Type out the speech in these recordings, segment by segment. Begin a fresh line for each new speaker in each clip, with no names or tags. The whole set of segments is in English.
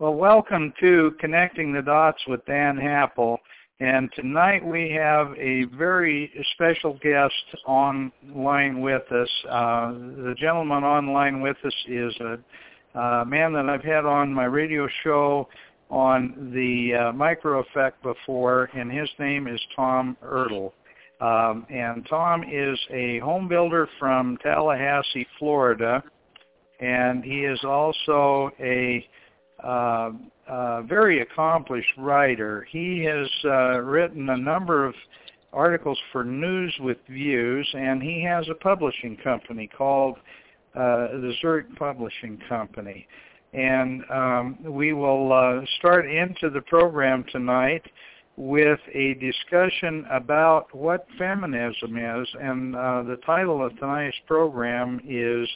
Well, welcome to Connecting the Dots with Dan Happel. And tonight we have a very special guest online with us. Uh, the gentleman online with us is a uh, man that I've had on my radio show on the uh, micro effect before, and his name is Tom Ertl. Um, and Tom is a home builder from Tallahassee, Florida, and he is also a uh, uh, very accomplished writer. He has uh, written a number of articles for News with Views, and he has a publishing company called uh, the Zurich Publishing Company. And um, we will uh, start into the program tonight with a discussion about what feminism is. And uh, the title of tonight's program is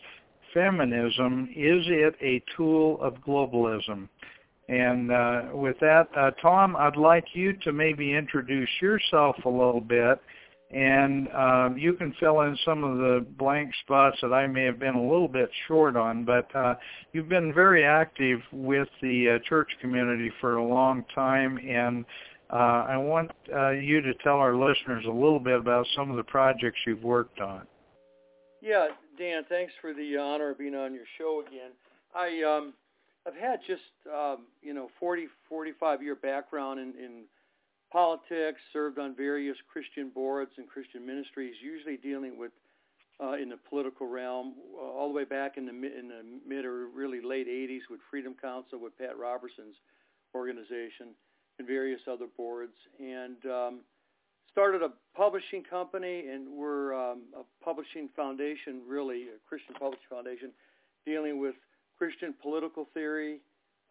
Feminism, Is It a Tool of Globalism? And uh, with that, uh, Tom, I'd like you to maybe introduce yourself a little bit, and uh, you can fill in some of the blank spots that I may have been a little bit short on. But uh, you've been very active with the uh, church community for a long time, and uh, I want you to tell our listeners a little bit about some of the projects you've worked on.
Yeah, Dan, thanks for the honor of being on your show again. I um, I've had just um, you know 40, 45 year background in, in politics, served on various Christian boards and Christian ministries, usually dealing with uh, in the political realm, uh, all the way back in the in the mid or really late 80s with Freedom Council with Pat Robertson's organization and various other boards, and um, started a publishing company, and we're um, a publishing foundation, really a Christian publishing foundation, dealing with Christian political theory,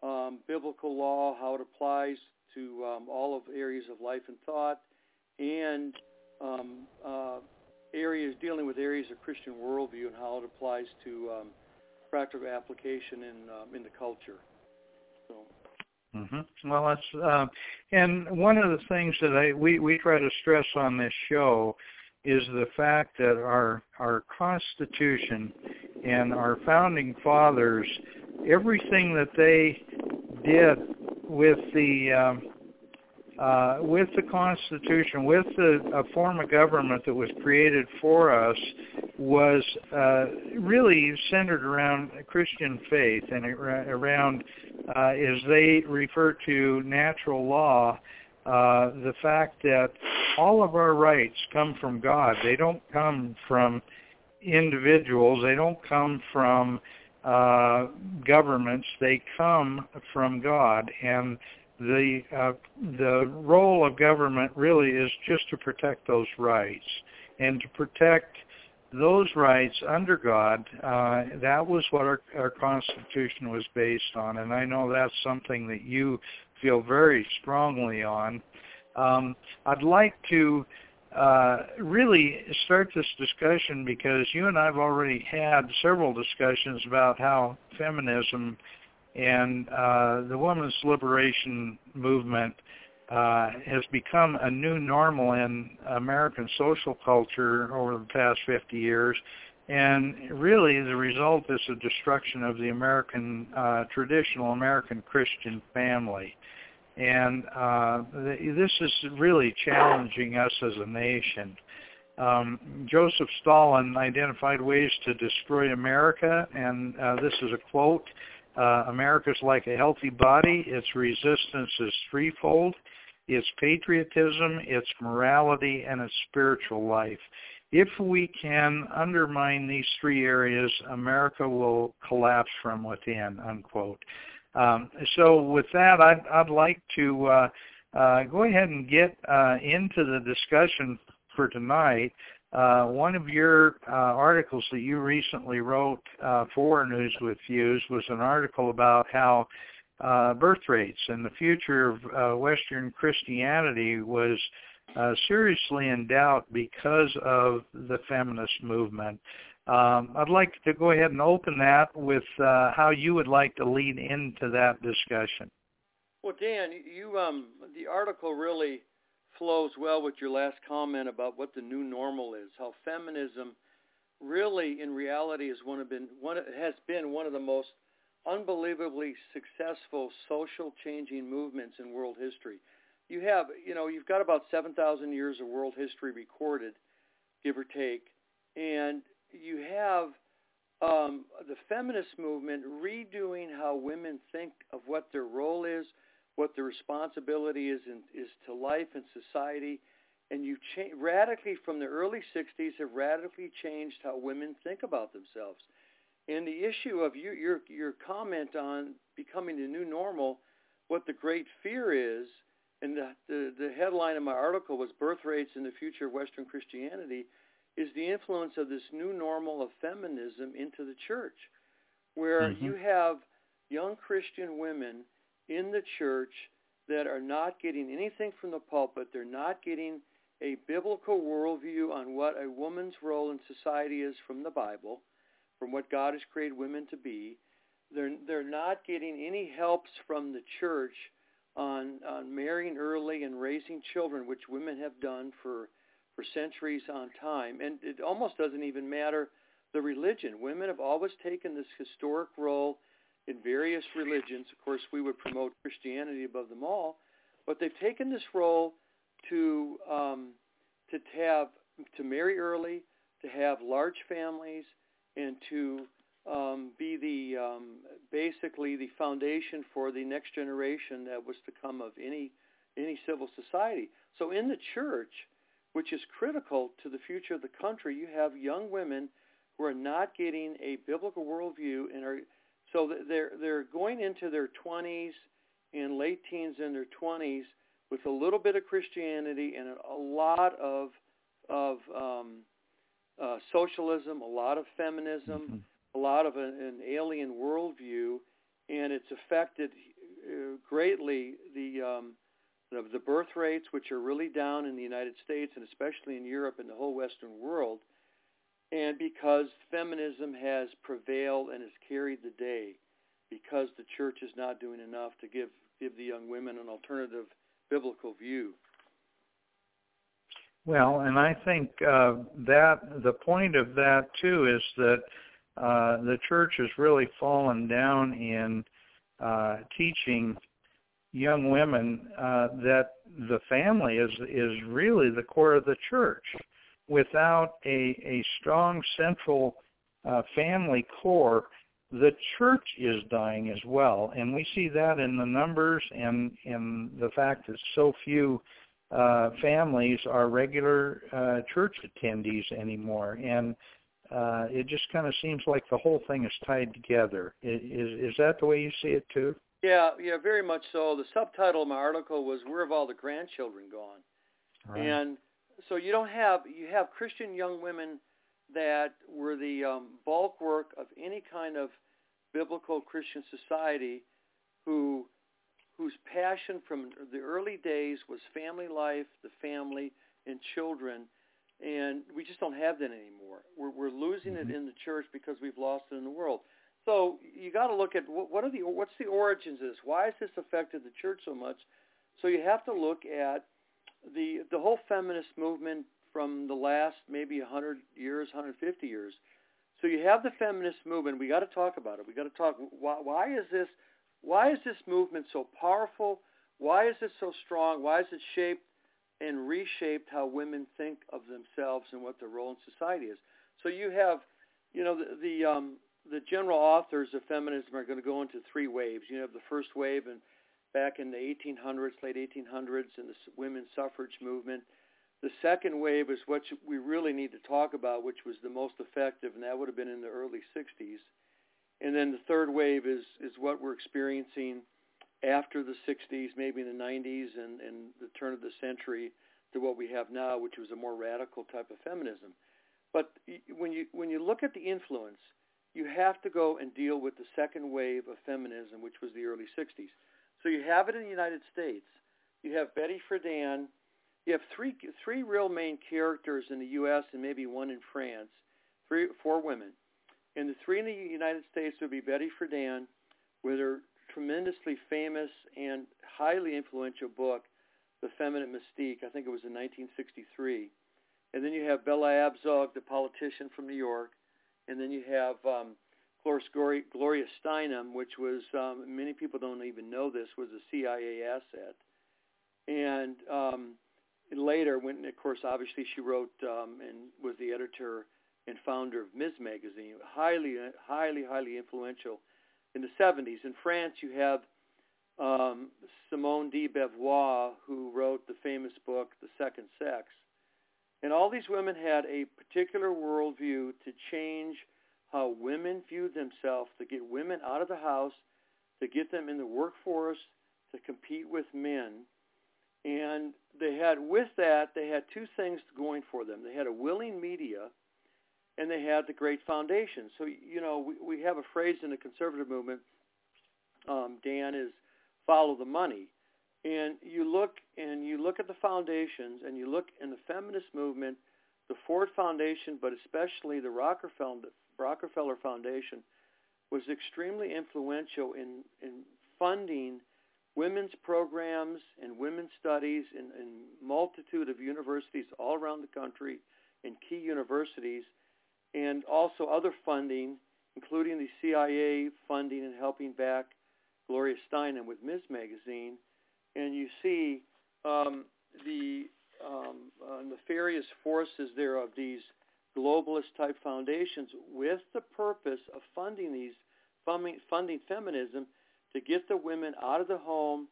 um, biblical law, how it applies to um, all of areas of life and thought, and um, uh, areas dealing with areas of Christian worldview and how it applies to um, practical application in um, in the culture. So.
Mm-hmm. Well, that's uh, and one of the things that I we we try to stress on this show is the fact that our our Constitution and our founding fathers, everything that they did with the um, uh, with the Constitution, with the a form of government that was created for us, was uh, really centered around Christian faith and around, uh, as they refer to natural law, uh, the fact that all of our rights come from God. They don't come from individuals. They don't come from uh, governments. They come from God, and the uh, the role of government really is just to protect those rights and to protect those rights under God. Uh, that was what our, our Constitution was based on, and I know that's something that you feel very strongly on. Um, I'd like to uh, really start this discussion because you and I have already had several discussions about how feminism and uh, the women's liberation movement uh, has become a new normal in American social culture over the past 50 years. And really, the result is a destruction of the American, uh, traditional American Christian family. And uh, th- this is really challenging us as a nation. Um, Joseph Stalin identified ways to destroy America, and uh, this is a quote. Uh, America's like a healthy body. Its resistance is threefold. It's patriotism, it's morality, and its spiritual life. If we can undermine these three areas, America will collapse from within, unquote. Um, so with that, I'd, I'd like to uh, uh, go ahead and get uh, into the discussion for tonight. Uh, one of your uh, articles that you recently wrote uh, for News with Views was an article about how birth rates and the future of Western Christianity was seriously in doubt because of the feminist movement. Um, I'd like to go ahead and open that with uh, how you would like to lead into that discussion.
Well, Dan, you um, the article really flows well with your last comment about what the new normal is. How feminism really, in reality, is one of been one has been one of the most unbelievably successful social changing movements in world history. You have, you know, you've got about 7,000 years of world history recorded, give or take, and you have um, the feminist movement redoing how women think of what their role is, what the responsibility is in, is to life and society, and you cha- radically from the early 60s have radically changed how women think about themselves. And the issue of you, your your comment on becoming the new normal, what the great fear is, and the, the the headline of my article was birth rates in the future of Western Christianity, is the influence of this new normal of feminism into the church, where mm-hmm. you have young Christian women in the church that are not getting anything from the pulpit. They're not getting a biblical worldview on what a woman's role in society is from the Bible, from what God has created women to be. They're they're not getting any helps from the church on on marrying early and raising children, which women have done for for centuries on time. And it almost doesn't even matter the religion. Women have always taken this historic role in various religions. Of course, we would promote Christianity above them all, but they've taken this role to um, to have to marry early, to have large families, and to um, be the um, basically the foundation for the next generation that was to come of any any civil society. So in the church, which is critical to the future of the country, you have young women who are not getting a biblical worldview and are so they're they're going into their 20s and late teens in their 20s with a little bit of Christianity and a lot of of um, uh, socialism, a lot of feminism, mm-hmm. a lot of an, an alien worldview, and it's affected uh, greatly the, um, the the birth rates, which are really down in the United States and especially in Europe and the whole Western world, and because feminism has prevailed and has carried the day, because the church is not doing enough to give give the young women an alternative biblical view.
Well, and I think uh, that the point of that too is that uh, the church has really fallen down in uh, teaching young women uh, that the family is is really the core of the church. Without a a strong central uh, family core, the church is dying as well, and we see that in the numbers and in the fact that so few uh, families are regular uh, church attendees anymore, and uh, it just kind of seems like the whole thing is tied together. Is, is that the way you see it too?
Yeah, yeah, very much so. The subtitle of my article was "Where have all the grandchildren gone?" Right. And so you don't have you have Christian young women that were the um, bulk work of any kind of biblical Christian society who whose passion from the early days was family life, the family, and children, and we just don't have that anymore. We're, we're losing mm-hmm. it in the church because we've lost it in the world. So you got to look at what, what are the what's the origins of this? Why has this affected the church so much? So you have to look at the the whole feminist movement from the last maybe 100 years, 150 years. So you have the feminist movement. We got to talk about it. We got to talk. Why, why is this? Why is this movement so powerful? Why is it so strong? Why is it shaped and reshaped how women think of themselves and what their role in society is? So you have, you know, the the, um, the general authors of feminism are going to go into three waves. You have the first wave, and back in the 1800s, late 1800s, in the women's suffrage movement the second wave is what we really need to talk about, which was the most effective, and that would have been in the early 60s. And then the third wave is, is what we're experiencing after the 60s, maybe in the 90s and, and the turn of the century to what we have now, which was a more radical type of feminism. But when you, when you look at the influence, you have to go and deal with the second wave of feminism, which was the early 60s. So you have it in the United States. You have Betty Friedan, you have three three real main characters in the U.S. and maybe one in France, three four women, and the three in the United States would be Betty Friedan, with her tremendously famous and highly influential book, The Feminine Mystique. I think it was in 1963, and then you have Bella Abzug, the politician from New York, and then you have um, course, Gloria Steinem, which was um, many people don't even know this, was a CIA asset, and um, later, when of course, obviously, she wrote um, and was the editor and founder of Ms. Magazine, highly, highly, highly influential in the 70s. In France, you have um, Simone de Beauvoir, who wrote the famous book, The Second Sex. And all these women had a particular worldview to change how women viewed themselves, to get women out of the house, to get them in the workforce, to compete with men. And they had, with that, they had two things going for them. They had a willing media, and they had the great foundation. So, you know, we, we have a phrase in the conservative movement, um, Dan, is follow the money. And you look and you look at the foundations and you look in the feminist movement, the Ford Foundation, but especially the Rockefeller, Rockefeller Foundation, was extremely influential in, in funding women's programs and women's studies in, in multitude of universities all around the country, in key universities, and also other funding, including the CIA funding and helping back Gloria Steinem with Ms. Magazine, and you see um, the um, uh, nefarious forces there of these globalist type foundations with the purpose of funding these funding, funding feminism to get the women out of the home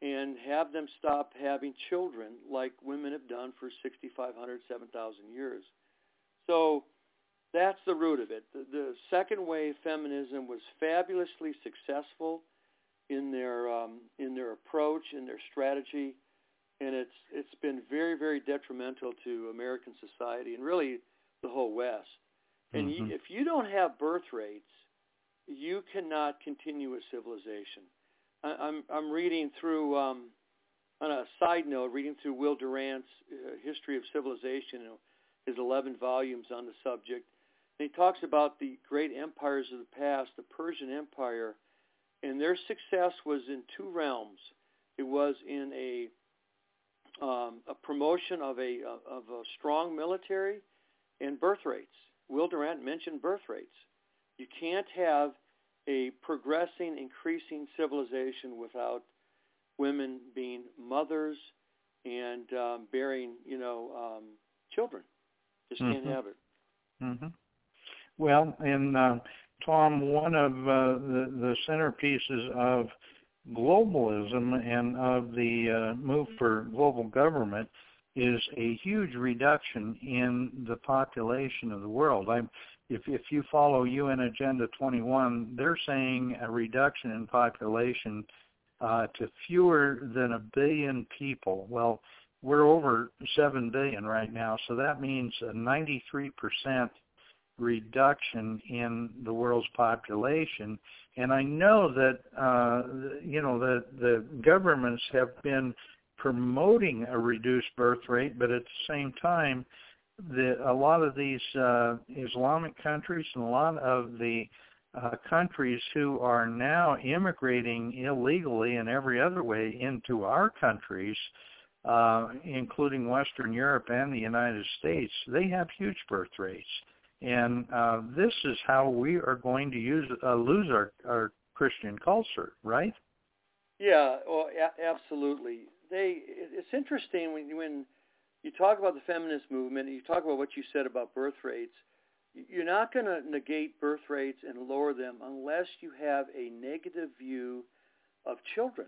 and have them stop having children like women have done for 6,500, 7,000 years. So that's the root of it. The, the second wave feminism was fabulously successful in their um, in their approach, in their strategy, and it's it's been very very detrimental to American society and really the whole West. And
mm-hmm.
you, if you don't have birth rates, you cannot continue a civilization. I, I'm I'm reading through. Um, on a side note, reading through Will Durant's uh, History of Civilization, his 11 volumes on the subject, and he talks about the great empires of the past, the Persian Empire, and their success was in two realms. It was in a um, a promotion of a of a strong military and birth rates. Will Durant mentioned birth rates. You can't have a progressing, increasing civilization without women being mothers and um, bearing, you know, um, children. Just can't
mm-hmm.
have it.
Mm-hmm. Well, and uh, Tom, one of uh, the, the centerpieces of globalism and of the uh, move for global government is a huge reduction in the population of the world. I'm, if, if you follow UN Agenda 21, they're saying a reduction in population uh, to fewer than a billion people. Well, we're over 7 billion right now, so that means a 93% reduction in the world's population. And I know that uh, you know the the governments have been promoting a reduced birth rate, but at the same time, the, a lot of these uh, Islamic countries and a lot of the uh, countries who are now immigrating illegally in every other way into our countries, uh, including Western Europe and the United States, they have huge birth rates. And uh, this is how we are going to use uh, lose our, our Christian culture, right?
Yeah, well, a- absolutely. They it's interesting when when you talk about the feminist movement and you talk about what you said about birth rates. You're not going to negate birth rates and lower them unless you have a negative view of children.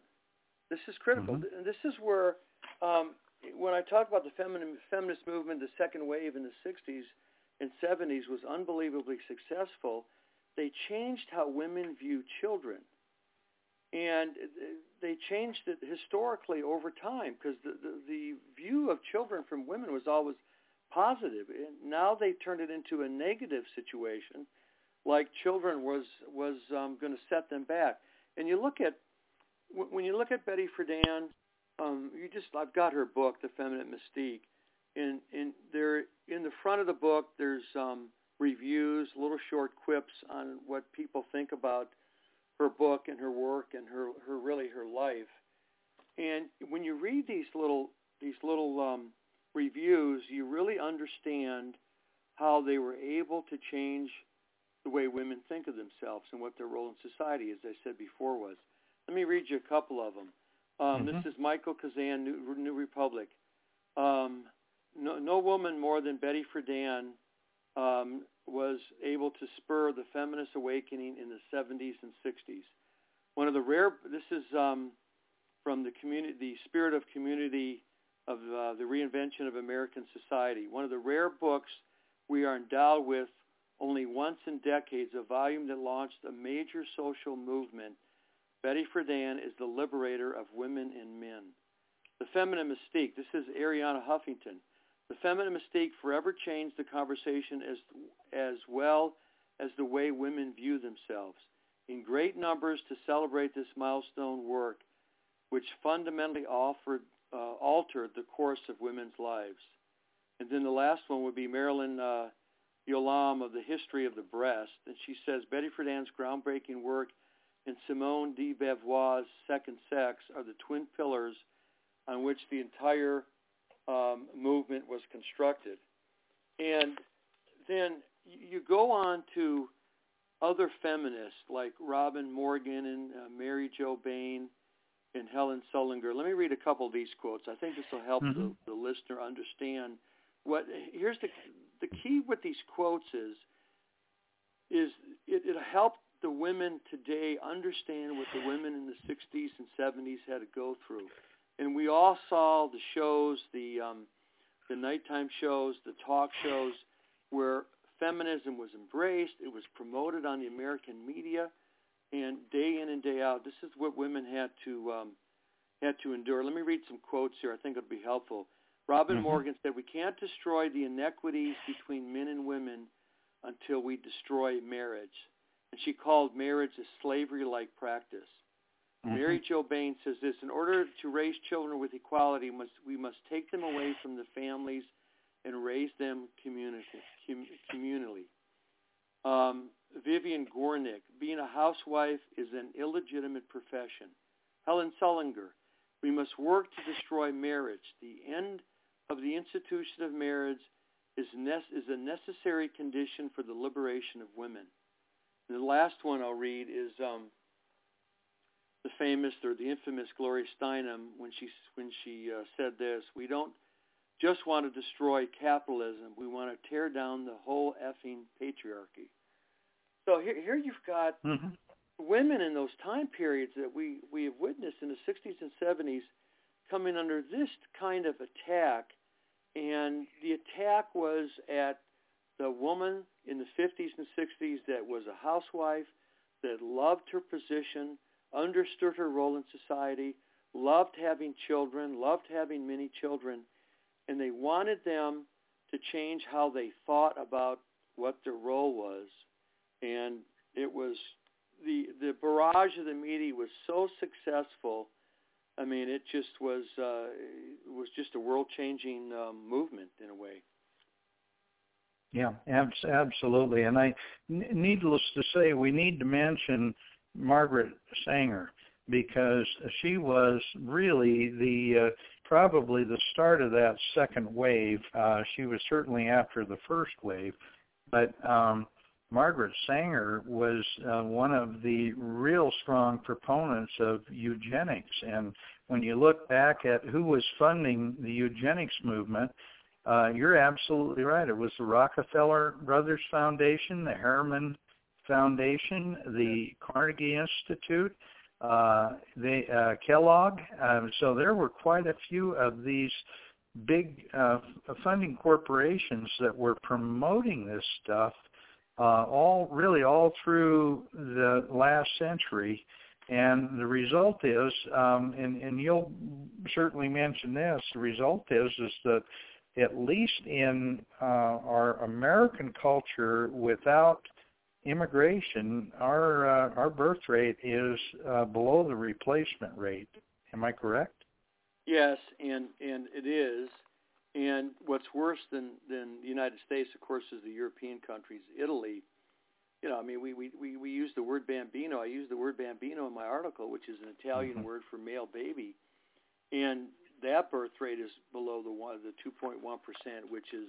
This is critical,
mm-hmm.
and this is where um, when I talk about the feminine, feminist movement, the second wave in the '60s and 70s was unbelievably successful, they changed how women view children. And they changed it historically over time because the, the, the view of children from women was always positive. And now they turned it into a negative situation, like children was was um, going to set them back. And you look at when you look at Betty Friedan, um, you just I've got her book, The Feminine Mystique, and in there in the front of the book there's um, reviews, little short quips on what people think about her book and her work and her her really her life. And when you read these little these little um, reviews, you really understand how they were able to change the way women think of themselves and what their role in society, as I said before, was. Let me read you a couple of them. Um,
Mhm.
This is Michael Kazin, New, New Republic. Um, no, no woman more than Betty Friedan um, was able to spur the feminist awakening in the 70s and 60s. One of the rare. This is um, from the community, the spirit of community of uh, the reinvention of American society. One of the rare books we are endowed with only once in decades, a volume that launched a major social movement. Betty Friedan is the liberator of women and men. The Feminine Mystique. This is Arianna Huffington. The Feminine Mystique forever changed the conversation as, as well as the way women view themselves. In great numbers to celebrate this milestone work, which fundamentally offered, uh, altered the course of women's lives. And then the last one would be Marilyn uh, Yalom of the History of the Breast. And she says Betty Friedan's groundbreaking work and Simone de Beauvoir's Second Sex are the twin pillars on which the entire um, movement was constructed. And then you go on to other feminists like Robin Morgan and uh, Mary Jo Bane and Helen Sullinger. Let me read a couple of these quotes. I think this will help
mm-hmm.
the, the listener understand what. Here's the the key with these quotes is is it, it helped the women today understand what the women in the 60s and 70s had to go through. And we all saw the shows, the um, the nighttime shows, the talk shows, where feminism was embraced. It was promoted on the American media, and day in and day out, this is what women had to um, had to endure. Let me read some quotes here. I think it'll be helpful. Robin
Mhm.
Morgan said, "We can't destroy the inequities between men and women until we destroy marriage." And she called marriage a slavery-like practice.
Mhm.
Mary Jo Bane says this: In order to raise children with equality, must, we must take them away from the families and raise them communi- com- communally. Um, Vivian Gornick, being a housewife is an illegitimate profession. Helen Sullinger, we must work to destroy marriage. The end of the institution of marriage is, ne- is a necessary condition for the liberation of women. And the last one I'll read is um, the famous or the infamous Gloria Steinem when she when she uh, said this: "We don't just want to destroy capitalism; we want to tear down the whole effing patriarchy." So here, here you've got
mm-hmm.
women in those time periods that we we have witnessed in the 60s and 70s coming under this kind of attack, and the attack was at the woman in the 50s and 60s that was a housewife that loved her position understood her role in society, loved having children, loved having many children, and they wanted them to change how they thought about what their role was. And it was the the barrage of the media was so successful. I mean, it just was uh, it was just a world changing um, movement in a way.
Yeah, abs- absolutely. And I, n- needless to say, we need to mention Margaret Sanger because she was really the uh, probably the start of that second wave. Uh, she was certainly after the first wave, but um, Margaret Sanger was uh, one of the real strong proponents of eugenics. And when you look back at who was funding the eugenics movement, uh, you're absolutely right. It was the Rockefeller Brothers Foundation, the Harriman Foundation, the Carnegie Institute, uh, the uh, Kellogg. Um, so there were quite a few of these big uh, funding corporations that were promoting this stuff uh, all really all through the last century. And the result is, um, and, and you'll certainly mention this, the result is is that at least in uh, our American culture, without immigration, our uh, our birth rate is uh, below the replacement rate. Am I correct?
Yes, and and it is. And what's worse than than the United States, of course, is the European countries. Italy, you know, I mean, we we we, we use the word bambino. I use the word bambino in my article, which is an Italian
mm-hmm.
word for male baby, and that birth rate is below the one the 2.1 percent, which is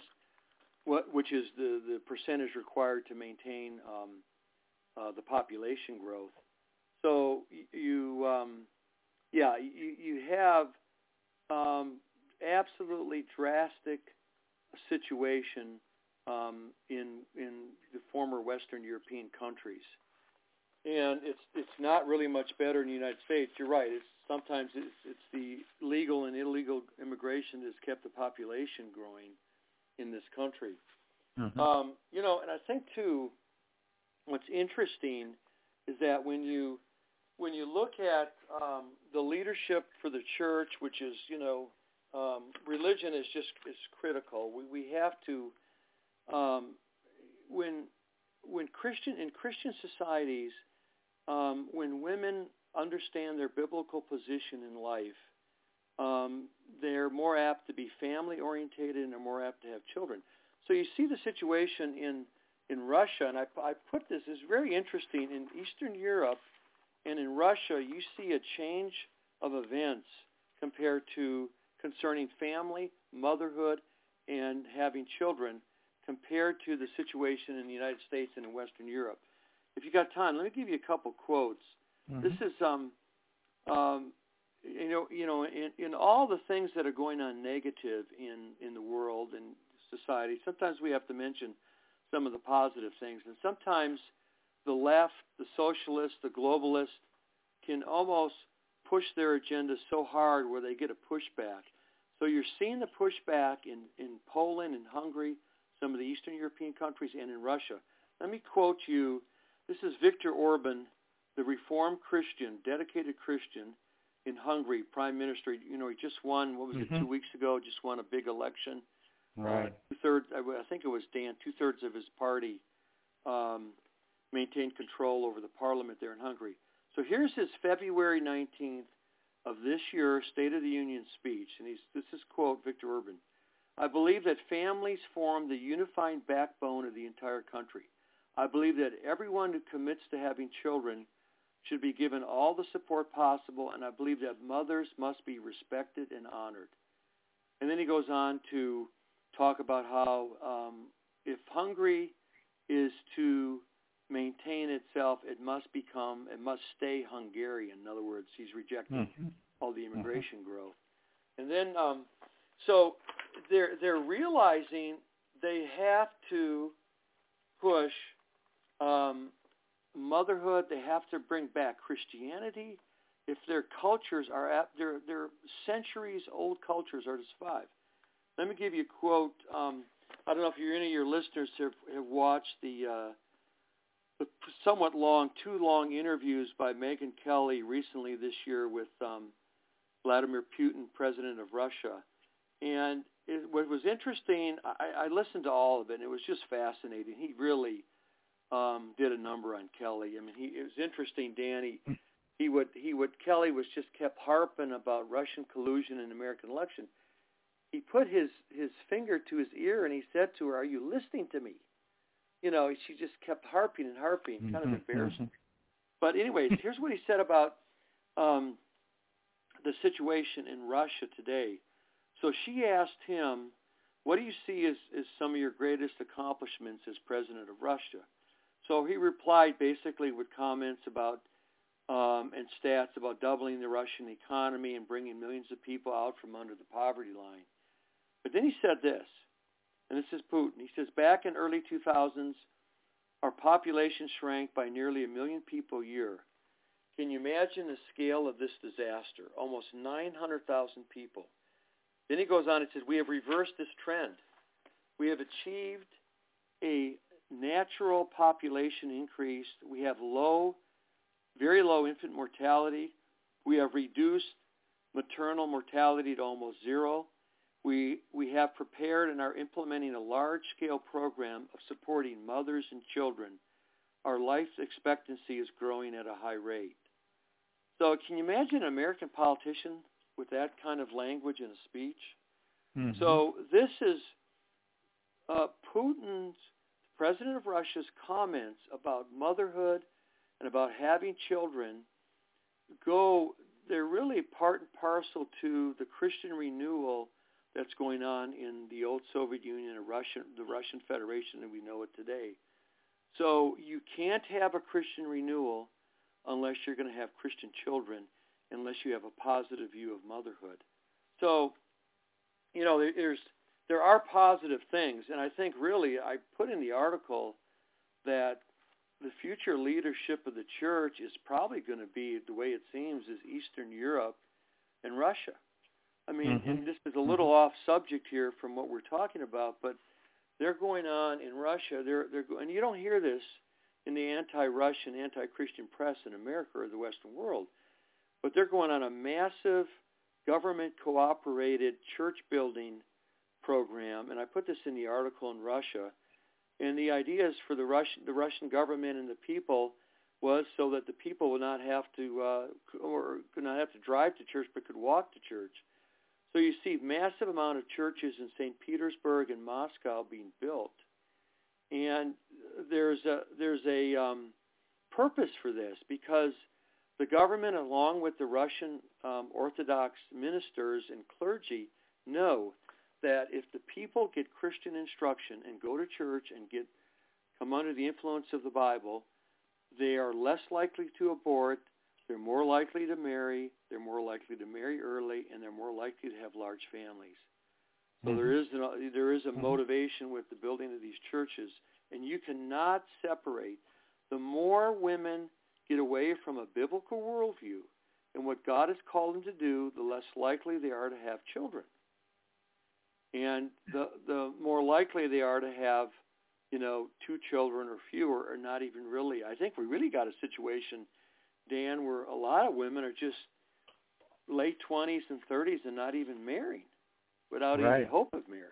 what, which is the, the percentage required to maintain um, uh, the population growth. So you, um, yeah, you, you have um, absolutely drastic situation um, in in the former Western European countries, and it's it's not really much better in the United States. You're right. It's sometimes it's, it's the legal and illegal immigration that has kept the population growing in this country. Mm-hmm. Um, you know, and I think too, what's interesting is that when you when you look at um, the leadership for the church, which is you know, um, religion is just is critical. We we have to um, when when Christian in Christian societies, um, when women understand their biblical position in life, um, they're more apt to be family orientated and they're more apt to have children. So you see the situation in in Russia, and I, I put this is very interesting in Eastern Europe and in Russia. You see a change of events compared to concerning family, motherhood, and having children compared to the situation in the United States and in Western Europe. If you've got time, let me give you a couple quotes. Mm-hmm. This is um, um, you know, you know, in, in all the things that are going on negative in in the world and society, sometimes we have to mention some of the positive things, and sometimes the left, the socialists, the globalists can almost push their agenda so hard where they get a pushback. So you're seeing the pushback in, in Poland and Hungary, some of the Eastern European countries, and in Russia. Let me quote you. This is Viktor Orban, the Reformed Christian, dedicated Christian in Hungary, Prime Minister. You know, he just won. What was mm-hmm. it? Two weeks ago, just won a big election.
Right. Uh,
two thirds. I think it was Dan. Two thirds of his party um, maintained control over the parliament there in Hungary. So here's his February 19th of this year State of the Union speech, and he's this is quote Viktor Orban. I believe that families form the unifying backbone of the entire country. I believe that everyone who commits to having children should be given all the support possible, and I believe that mothers must be respected and honored. And then he goes on to talk about how um, if Hungary is to maintain itself, it must become, it must stay Hungarian. In other words, he's rejecting mm-hmm. all the immigration mm-hmm. growth. And then, um, so they're they're realizing they have to push um, motherhood. They have to bring back Christianity. If their cultures are at their their centuries old cultures are to survive. Let me give you a quote. Um, I don't know if you're any of your listeners have, have watched the, uh, the somewhat long, too long interviews by Megyn Kelly recently this year with um, Vladimir Putin, president of Russia. And it, what was interesting, I, I listened to all of it, and it was just fascinating. He really um, did a number on Kelly. I mean, he it was interesting, Danny. He, would he would Kelly was just kept harping about Russian collusion in the American election. He put his his finger to his ear and he said to her, "Are you listening to me?" You know, she just kept harping and harping, kind mm-hmm. of embarrassing. Mm-hmm. But anyways, here's what he said about um, the situation in Russia today. So she asked him, "What do you see as, as some of your greatest accomplishments as president of Russia?" So he replied basically with comments about um, and stats about doubling the Russian economy and bringing millions of people out from under the poverty line. But then he said this, and this is Putin. He says, back in early 2000s, our population shrank by nearly a million people a year. Can you imagine the scale of this disaster? Almost 900,000 people. Then he goes on and says, we have reversed this trend. We have achieved a natural population increase. We have low, very low infant mortality. We have reduced maternal mortality to almost zero. We, we have prepared and are implementing a large-scale program of supporting mothers and children. Our life expectancy is growing at a high rate. So can you imagine an American politician with that kind of language in a speech? Mm-hmm. So this is uh, Putin's President of Russia's comments about motherhood and about having children go, they're really part and parcel to the Christian renewal that's going on in the old Soviet Union and Russian, the Russian Federation, and we know it today. So you can't have a Christian renewal unless you're going to have Christian children, unless you have a positive view of motherhood. So, you know, there's there are positive things, and I think really I put in the article that the future leadership of the church is probably going to be the way it seems is Eastern Europe and Russia. I mean,
mm-hmm.
and this is a little mm-hmm. off subject here from what we're talking about, but they're going on in Russia. They're they're and you don't hear this in the anti-Russian, anti-Christian press in America or the Western world, but they're going on a massive government cooperated church building program, and I put this in the article in Russia. And the idea is for the Russian the Russian government and the people was so that the people would not have to uh, or could not have to drive to church, but could walk to church. So you see massive amount of churches in St. Petersburg and Moscow being built. And there's a there's a um, purpose for this because the government, along with the Russian um, Orthodox ministers and clergy, know that if the people get Christian instruction and go to church and get come under the influence of the Bible, they are less likely to abort, they're more likely to marry, they're more likely to marry early, and they're more likely to have large families. So mm-hmm. there is an, there is a mm-hmm. motivation with the building of these churches, and you cannot separate. The more women get away from a biblical worldview and what God has called them to do, the less likely they are to have children, and the the more likely they are to have, you know, two children or fewer, or not even really. I think we really got a situation Dan, where a lot of women are just late 20s and 30s and not even married without
right.
any hope of marriage.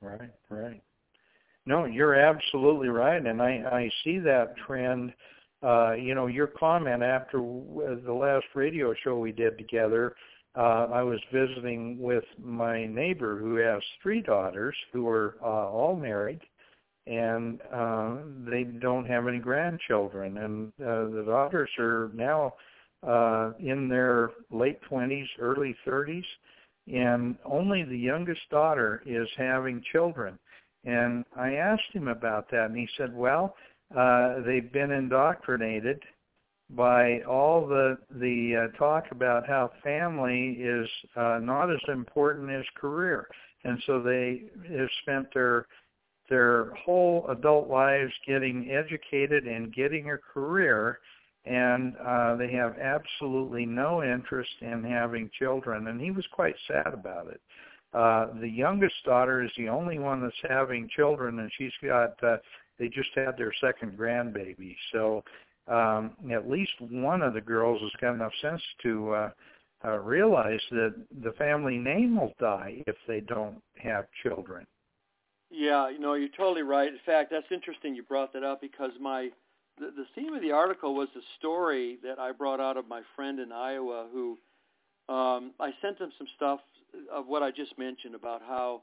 Right, right. No, you're absolutely right, and I I see that trend. Uh, you know, your comment after the last radio show we did together, uh, I was visiting with my neighbor who has three daughters who are uh, all married, and uh, they don't have any grandchildren. And uh, the daughters are now uh, in their late 20s, early 30s, and only the youngest daughter is having children. And I asked him about that, and he said, well, uh, they've been indoctrinated by all the the uh, talk about how family is uh, not as important as career, and so they have spent their their whole adult lives getting educated and getting a career and uh they have absolutely no interest in having children. And he was quite sad about it. Uh the youngest daughter is the only one that's having children and she's got uh they just had their second grandbaby. So um at least one of the girls has got enough sense to uh uh, realize that the family name will die if they don't have children.
Yeah, you know, you're totally right. In fact, that's interesting you brought that up because my the, the theme of the article was a story that I brought out of my friend in Iowa who um, I sent him some stuff of what I just mentioned about how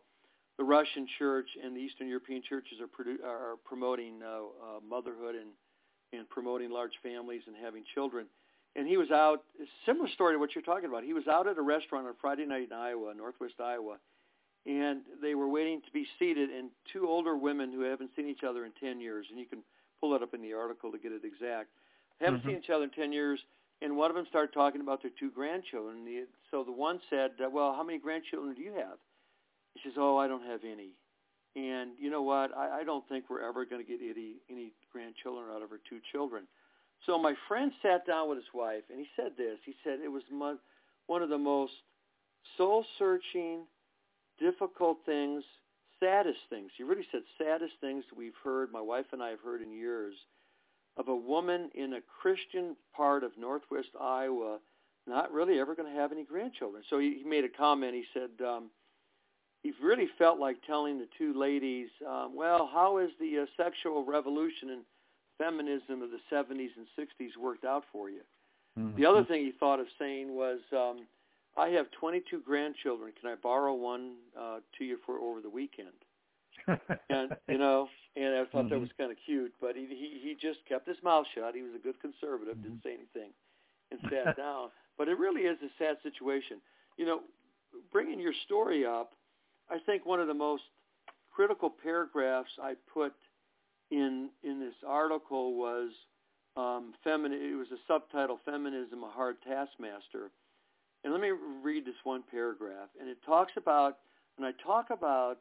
the Russian church and the Eastern European churches are, produ- are promoting uh, uh, motherhood and and promoting large families and having children. And he was out, similar story to what you're talking about. He was out at a restaurant on Friday night in Iowa, Northwest Iowa, and they were waiting to be seated, and two older women who haven't seen each other in 10 years, and you can pull it up in the article to get it exact, haven't
mm-hmm.
seen each other in 10 years, and one of them started talking about their two grandchildren. The, so the one said, well, how many grandchildren do you have? She says, oh, I don't have any. And you know what? I, I don't think we're ever going to get any, any grandchildren out of her two children. So my friend sat down with his wife, and he said this. He said it was one of the most soul-searching – difficult things, saddest things. He really said saddest things we've heard, my wife and I have heard in years, of a woman in a Christian part of northwest Iowa not really ever going to have any grandchildren. So he, he made a comment. He said um, he really felt like telling the two ladies, um, well, how has the uh, sexual revolution and feminism of the 70s and 60s worked out for you? Mm-hmm. The other thing he thought of saying was, um, I have 22 grandchildren. Can I borrow one uh, to you for over the weekend? and you know, and I thought mm-hmm. that was kind of cute. But he, he he just kept his mouth shut. He was a good conservative. Mm-hmm. Didn't say anything, and sat down. But it really is a sad situation. You know, bringing your story up, I think one of the most critical paragraphs I put in in this article was um, feminine. It was a subtitle: "Feminism: A Hard Taskmaster." And let me read this one paragraph. And it talks about, and I talk about,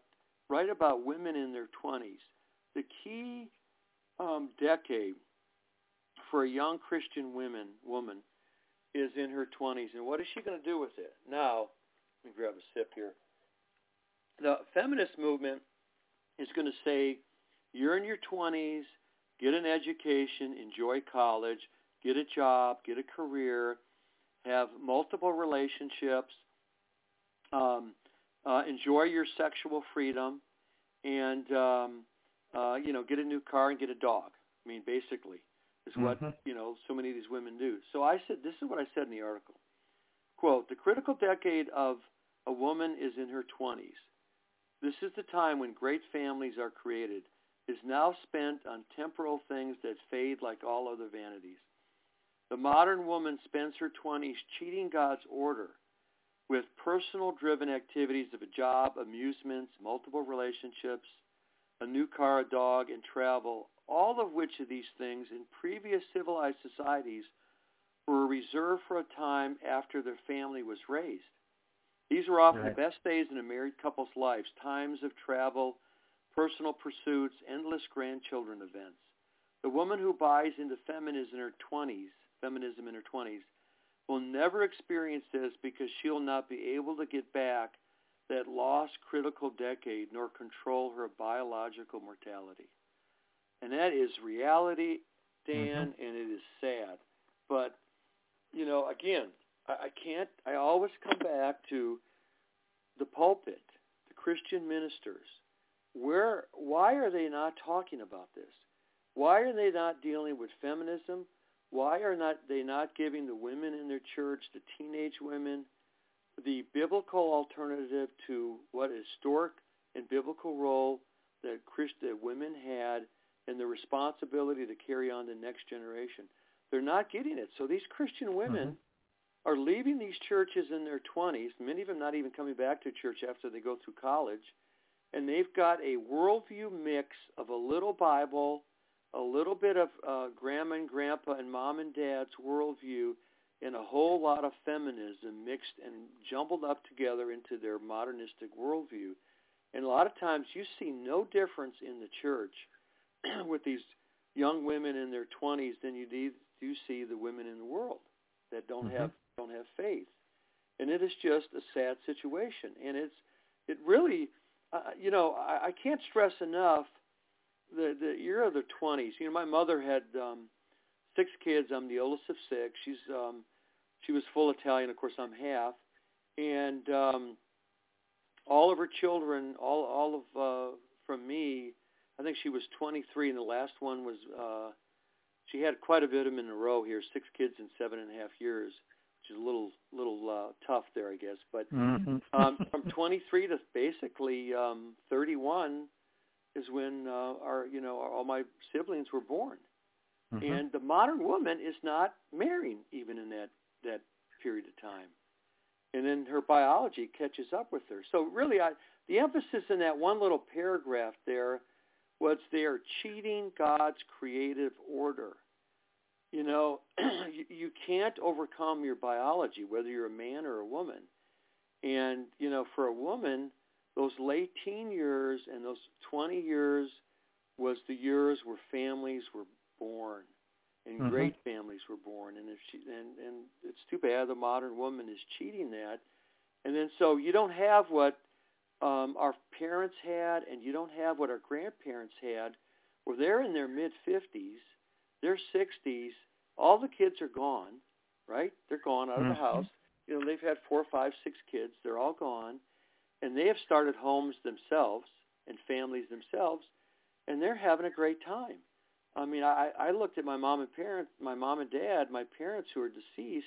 write about women in their 20s. The key um, decade for a young Christian woman woman is in her 20s, and what is she going to do with it? Now, let me grab a sip here. The feminist movement is going to say, you're in your 20s, get an education, enjoy college, get a job, get a career, have multiple relationships, um, uh, enjoy your sexual freedom, and um, uh, you know, get a new car and get a dog. I mean, basically, is what
mm-hmm.
you know so many of these women do. So I said, this is what I said in the article. Quote: The critical decade of a woman is in her 20s. This is the time when great families are created. Is now spent on temporal things that fade like all other vanities. The modern woman spends her 20s cheating God's order with personal driven activities of a job, amusements, multiple relationships, a new car, a dog, and travel, all of which of these things in previous civilized societies were reserved for a time after their family was raised. These are often right. the best days in a married couple's lives, times of travel, personal pursuits, endless grandchildren events. The woman who buys into feminism in her 20s, feminism in her 20s, will never experience this because she'll not be able to get back that lost critical decade nor control her biological mortality. And that is reality, Dan, mm-hmm. and it is sad. But, you know, again, I, can't, I always come back to the pulpit, the Christian ministers. Where, why are they not talking about this? Why are they not dealing with feminism? Why are not they not giving the women in their church, the teenage women, the biblical alternative to what historic and biblical role that Christian women had and the responsibility to carry on the next generation. They're not getting it. So these Christian women mm-hmm. Are leaving these churches in their 20s, many of them not even coming back to church after they go through college, and they've got a worldview mix of a little Bible, a little bit of uh, grandma and grandpa and mom and dad's worldview, and a whole lot of feminism mixed and jumbled up together into their modernistic worldview. And a lot of times you see no difference in the church with these young women in their 20s than you do, see the women in the world that don't
mm-hmm.
have don't have faith. And it is just a sad situation. And it's it really, uh, you know, I, I can't stress enough the the year of the 20s. You know, my mother had um, six kids. I'm the oldest of six. She's um, she was full Italian. Of course, I'm half, and um, all of her children, all all of uh, from me, I think she was 23, and the last one was uh, she had quite a bit of them in a row here, six kids in seven and a half years, which is a little little uh, tough there, I guess. But
mm-hmm.
um, from 23 to basically um, 31 is when uh, our you know all my siblings were born,
mm-hmm.
and the modern woman is not marrying even in that that period of time, and then her biology catches up with her. So really, I, the emphasis in that one little paragraph there was they are cheating God's creative order. You know, you, you can't overcome your biology, whether you're a man or a woman. And, you know, for a woman, those late teen years and those 20 years was the years where families were born and
mm-hmm.
great families were born and if she and and it's too bad the modern woman is cheating that and then so you don't have what um, our parents had, and you don't have what our grandparents had, where they're in their mid 50s, their 60s, all the kids are gone, right? They're gone out of the
mm-hmm.
house. You know, they've had four, five, six kids. They're all gone, and they have started homes themselves and families themselves, and they're having a great time. I mean, I, I looked at my mom and parents, my mom and dad, my parents who are deceased,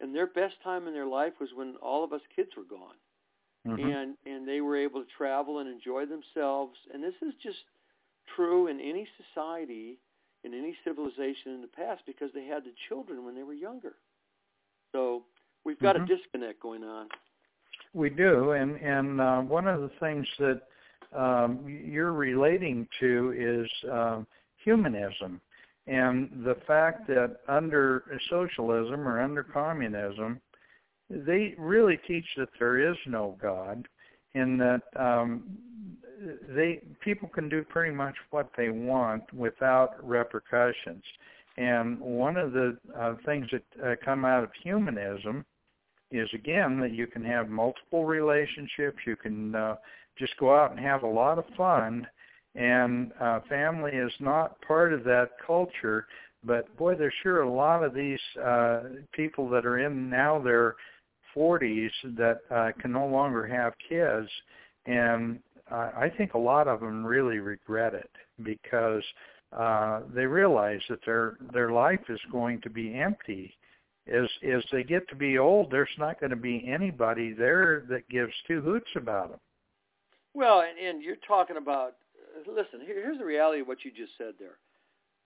and their best time in their life was when all of us kids were gone
mm-hmm.
and and they were able to travel and enjoy themselves. And this is just true in any society, in any civilization in the past, because they had the children when they were younger. So we've got
mm-hmm.
a disconnect going on.
We do, and and uh, one of the things that um, you're relating to is um, humanism, and the fact that under socialism or under communism, they really teach that there is no God, and that um, they people can do pretty much what they want without repercussions. And one of the uh, things that uh, come out of humanism is again that you can have multiple relationships. You can uh, just go out and have a lot of fun, and uh, family is not part of that culture. But boy, there's sure a lot of these uh, people that are in now their 40s that uh, can no longer have kids, and uh, I think a lot of them really regret it because uh, they realize that their their life is going to be empty as as they get to be old, there's not going to be anybody there that gives two hoots about them.
Well, and, and you're talking about. Listen, here, here's the reality of what you just said there.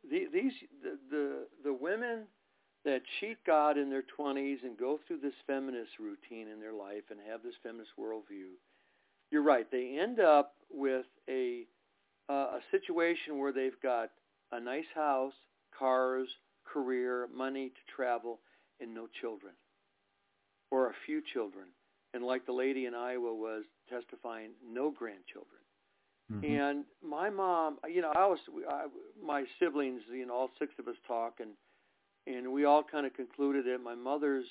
The, these the, the the women that cheat God in their 20s and go through this feminist routine in their life and have this feminist worldview. You're right. They end up with a uh, a situation where they've got a nice house, cars, career, money to travel, and no children, or a few children, and like the lady in Iowa was testifying, no grandchildren. Mm-hmm. And my mom, you know, I was I, my siblings, you know, all six of us talk, and and we all kind of concluded that my mother's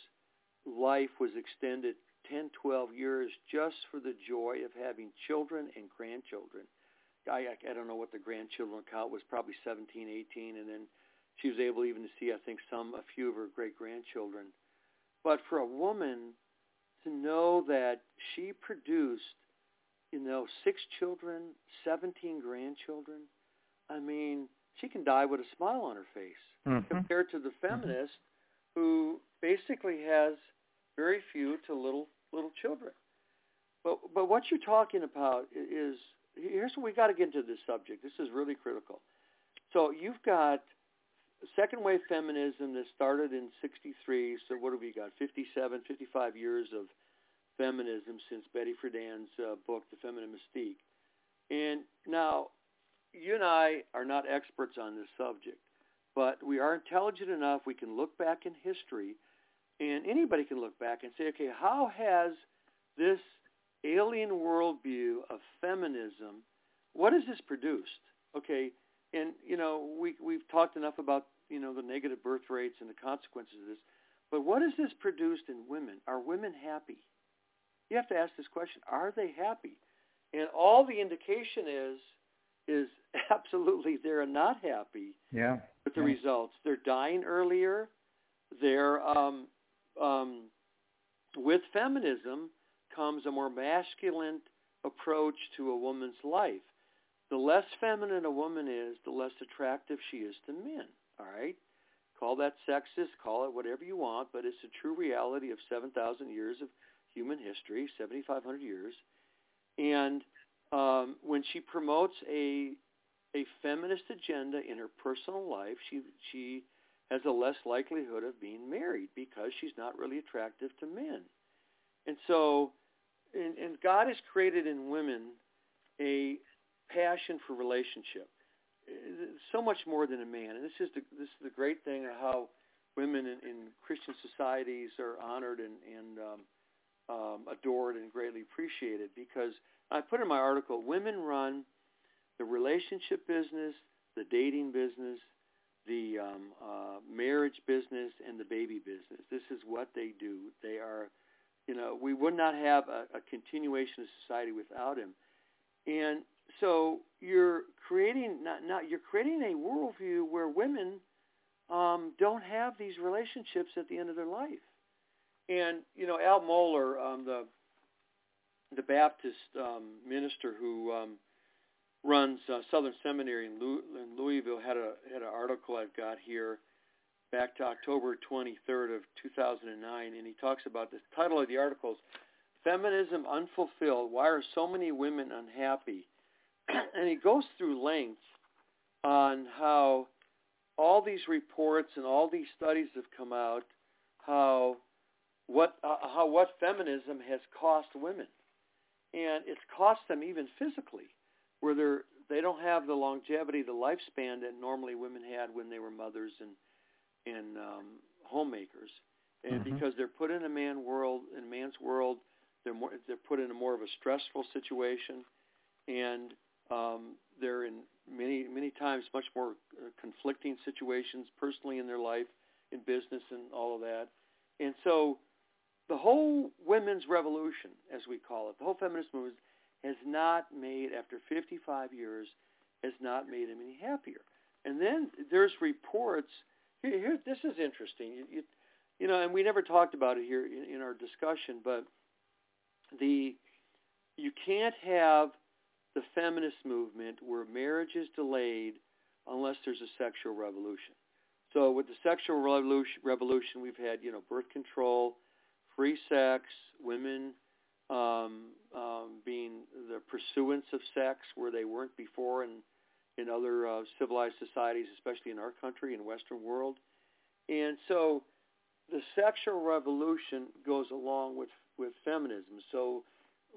life was extended 10, 12 years just for the joy of having children and grandchildren. I, I, I don't know what the grandchildren count was, probably 17, 18, and then she was able even to see, I think, some a few of her great grandchildren. But for a woman to know that she produced, you know, six children, 17 grandchildren, I mean, she can die with a smile on her face mm-hmm. compared to the mm-hmm. feminist mm-hmm. who basically has very few to little little children. But but what you're talking about is here's what we got to get into this subject. This is really critical. So you've got second wave feminism that started in 63, so what have we got, 57, 55 years of feminism since Betty Friedan's uh, book, The Feminine Mystique. And now, you and I are not experts on this subject, but we are intelligent enough, we can look back in history, and anybody can look back and say, okay, how has this alien worldview of feminism, what has this produced? Okay, and you know we we've talked enough about you know the negative birth rates and the consequences of this, but what has this produced in women? Are women happy? You have to ask this question: Are they happy? And all the indication is is absolutely they're not happy
yeah.
with the
yeah.
results. They're dying earlier. They're um, um, with feminism comes a more masculine approach to a woman's life. The less feminine a woman is, the less attractive she is to men. All right? Call that sexist, call it whatever you want, but it's a true reality of 7,000 years of human history, 7,500 years. And um, when she promotes a a feminist agenda in her personal life, she she has a less likelihood of being married because she's not really attractive to men. And so, and, and God has created in women a passion for relationship. So much more than a man. And this is the this is the great thing of how women in, in Christian societies are honored and, and um, um, adored and greatly appreciated because I put in my article, women run the relationship business, the dating business, the um, uh, marriage business, and the baby business. This is what they do. They are, you know, we would not have a, a continuation of society without him. And so you're creating not, not you're creating a worldview where women um, don't have these relationships at the end of their life. And you know, Al Mohler, um, the the Baptist um, minister who um, runs uh, Southern Seminary in, Louis, in Louisville, had a had an article I've got here back to October 23rd of 2009, and he talks about the title of the article is "Feminism Unfulfilled: Why Are So Many Women Unhappy?" and he goes through length on how all these reports and all these studies have come out, how what uh, how what feminism has cost women, and it's cost them even physically, where they're they don't have the longevity, the lifespan that normally women had when they were mothers and and um, homemakers, and mm-hmm. because they're put in a man world, in a man's world, they're more they're put in a more of a stressful situation, and um, they're in many many times much more uh, conflicting situations personally in their life, in business, and all of that, and so the whole women's revolution, as we call it, the whole feminist movement has not made, after 55 years, has not made him any happier. And then there's reports. Here, here this is interesting. You, you, you, know, and we never talked about it here in, in our discussion, but the you can't have the feminist movement where marriage is delayed unless there's a sexual revolution. So with the sexual revolution, revolution we've had, you know, birth control, free sex, women um, um, being the pursuance of sex where they weren't before in in other uh, civilized societies, especially in our country and Western world. And so the sexual revolution goes along with with feminism. So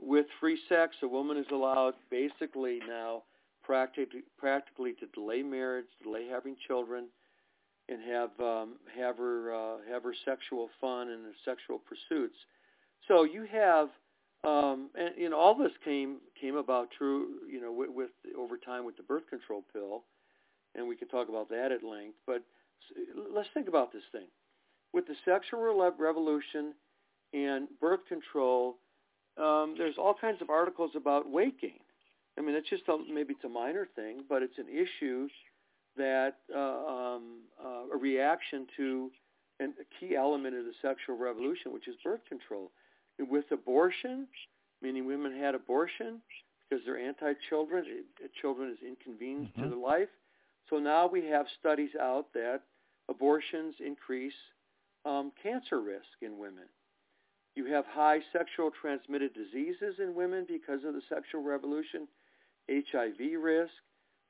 with free sex, a woman is allowed basically now practically practically to delay marriage, delay having children, and have um, have her uh, have her sexual fun and her sexual pursuits. So you have um, and you know all this came came about true you know with, with over time with the birth control pill, and we can talk about that at length. But let's think about this thing with the sexual revolution and birth control. Um, there's all kinds of articles about weight gain. I mean, it's just a, maybe it's a minor thing, but it's an issue that uh, um, uh, a reaction to an, a key element of the sexual revolution, which is birth control. With abortion, meaning women had abortion because they're anti-children, children is inconvenience mm-hmm. to their life. So now we have studies out that abortions increase um, cancer risk in women. You have high sexual transmitted diseases in women because of the sexual revolution, HIV risk.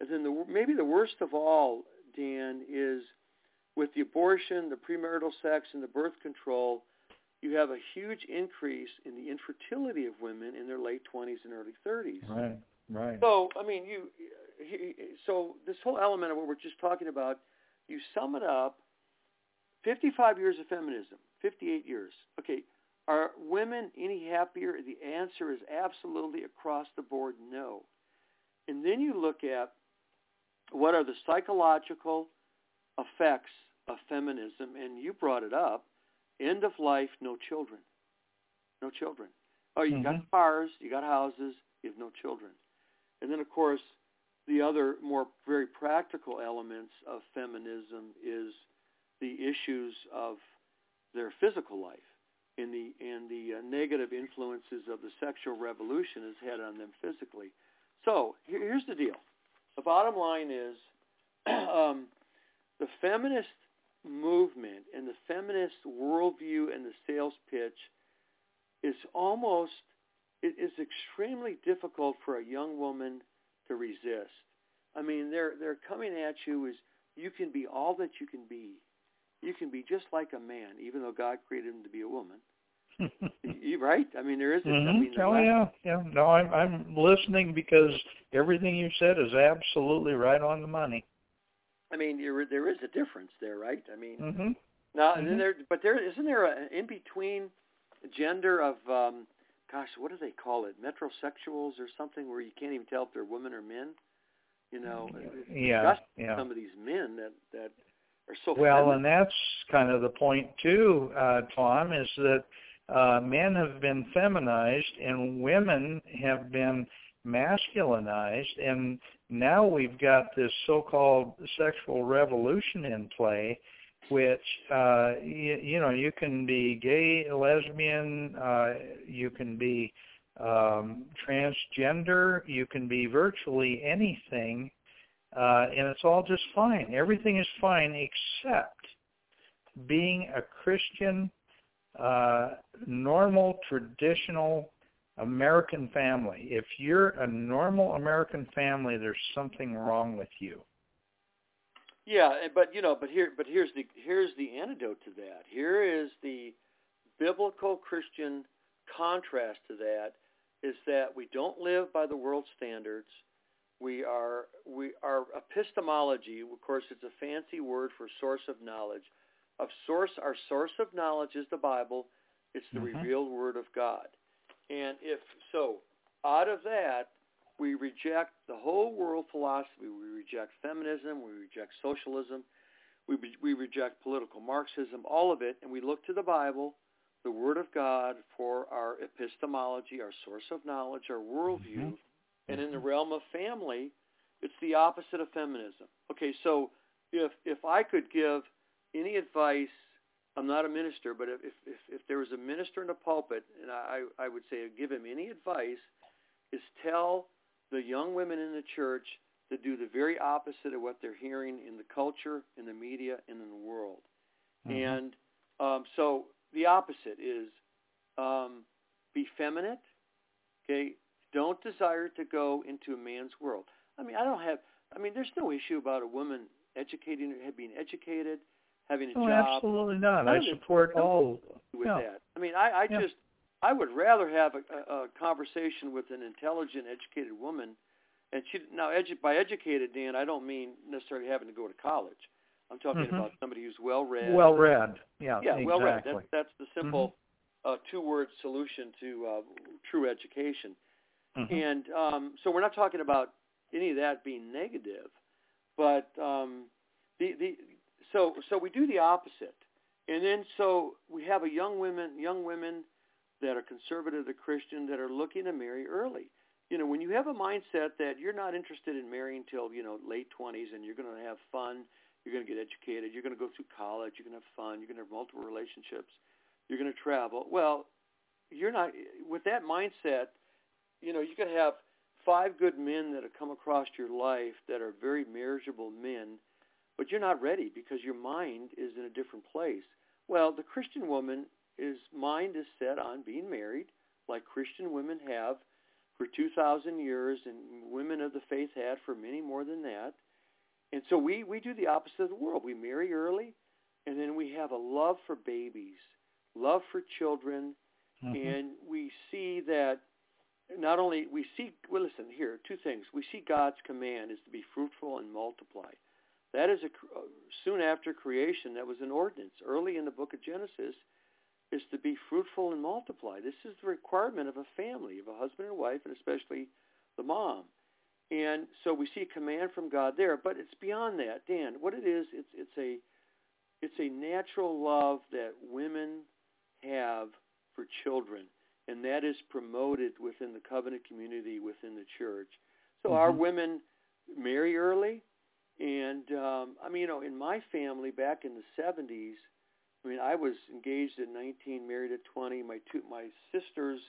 And then the, maybe the worst of all, Dan, is with the abortion, the premarital sex, and the birth control, you have a huge increase in the infertility of women in their late 20s and early 30s.
Right, right.
So, I mean, you, so this whole element of what we're just talking about, you sum it up, 55 years of feminism, 58 years. Okay, are women any happier? The answer is absolutely across the board no. And then you look at what are the psychological effects of feminism, and you brought it up, end of life, no children. No children. Oh, you mm-hmm. got cars, you got houses, you have no children. And then, of course, the other more very practical elements of feminism is the issues of their physical life and the and the uh, negative influences of the sexual revolution has had on them physically. So here, here's the deal: the bottom line is um, the feminist movement and the feminist worldview and the sales pitch is almost it is extremely difficult for a young woman to resist. I mean, they're they're coming at you as you can be all that you can be. You can be just like a man, even though God created him to be a woman. you right? I mean, there is.
Mm-hmm.
I mean,
oh yeah, yeah. No, I'm I'm listening because everything you said is absolutely right on the money.
I mean, there there is a difference there, right? I mean,
mm-hmm.
now
mm-hmm.
there, but there isn't there an in between gender of, um gosh, what do they call it? Metrosexuals or something, where you can't even tell if they're women or men. You know,
yeah, yeah.
Some of these men that that are so.
Well,
feminine.
and that's kind of the point too, uh, Tom, is that uh, men have been feminized and women have been masculinized and now we've got this so-called sexual revolution in play which uh you, you know you can be gay lesbian uh you can be um transgender you can be virtually anything uh and it's all just fine. Everything is fine except being a christian uh, normal, traditional American family. If you're a normal American family, there's something wrong with you.
Yeah, but you know, but here, but here's the here's the antidote to that. Here is the biblical Christian contrast to that is that we don't live by the world standards. We are we our epistemology, of course, it's a fancy word for source of knowledge. Of source, our source of knowledge is the Bible. It's the
Mhm.
revealed Word of God. And if so, out of that, we reject the whole world philosophy. We reject feminism. We reject socialism. We, we reject political Marxism, all of it, and we look to the Bible, the Word of God, for our epistemology, our source of knowledge, our worldview.
Mhm.
And in the realm of family, it's the opposite of feminism. Okay, so if if I could give any advice, I'm not a minister, but if if if there was a minister in a pulpit, and I I would say give him any advice, is tell the young women in the church to do the very opposite of what they're hearing in the culture, in the media, and in the world.
Mhm.
And um, so the opposite is um, be feminine. Okay, don't desire to go into a man's world. I mean, I don't have. I mean, there's no issue about a woman educating, being educated, having a
Oh,
job
absolutely not.
None
I support all.
with
Yeah.
that. I mean, I, I
Yeah.
just, I would rather have a, a, a conversation with an intelligent, educated woman, and she now edu- by educated, Dan, I don't mean necessarily having to go to college. I'm talking
Mhm.
about somebody who's well read.
Well read. Yeah.
yeah,
exactly.
well read. That's that's the simple
Mm-hmm.
uh, two-word solution to uh, true education.
Mhm.
And um, so we're not talking about any of that being negative, but um, the the so so we do the opposite, and then so we have a young women young women that are conservative, or Christian, that are looking to marry early. You know, when you have a mindset that you're not interested in marrying till you know late twenties, and you're going to have fun, you're going to get educated, you're going to go through college, you're going to have fun, you're going to have multiple relationships, you're going to travel. Well, you're not with that mindset. You know, you could have five good men that have come across your life that are very marriageable men, but you're not ready because your mind is in a different place. Well, the Christian woman is mind is set on being married, like Christian women have for 2,000 years, and women of the faith had for many more than that. And so we we do the opposite of the world. We marry early, and then we have a love for babies, love for children,
Mhm.
and we see that not only we see well listen here two things we see god's command is to be fruitful and multiply that is a uh, soon after creation that was an ordinance. Early in the book of genesis is to be fruitful and multiply. This is the requirement of a family of a husband and wife and especially the mom. And so we see a command from god there but it's beyond that. Dan what it is it's it's a it's a natural love that women have for children and that is promoted within the covenant community within the church. So our
Mhm.
women marry early, and um, I mean, you know, in my family back in the '70s, I mean, I was engaged at 19, married at 20. My two, my sisters,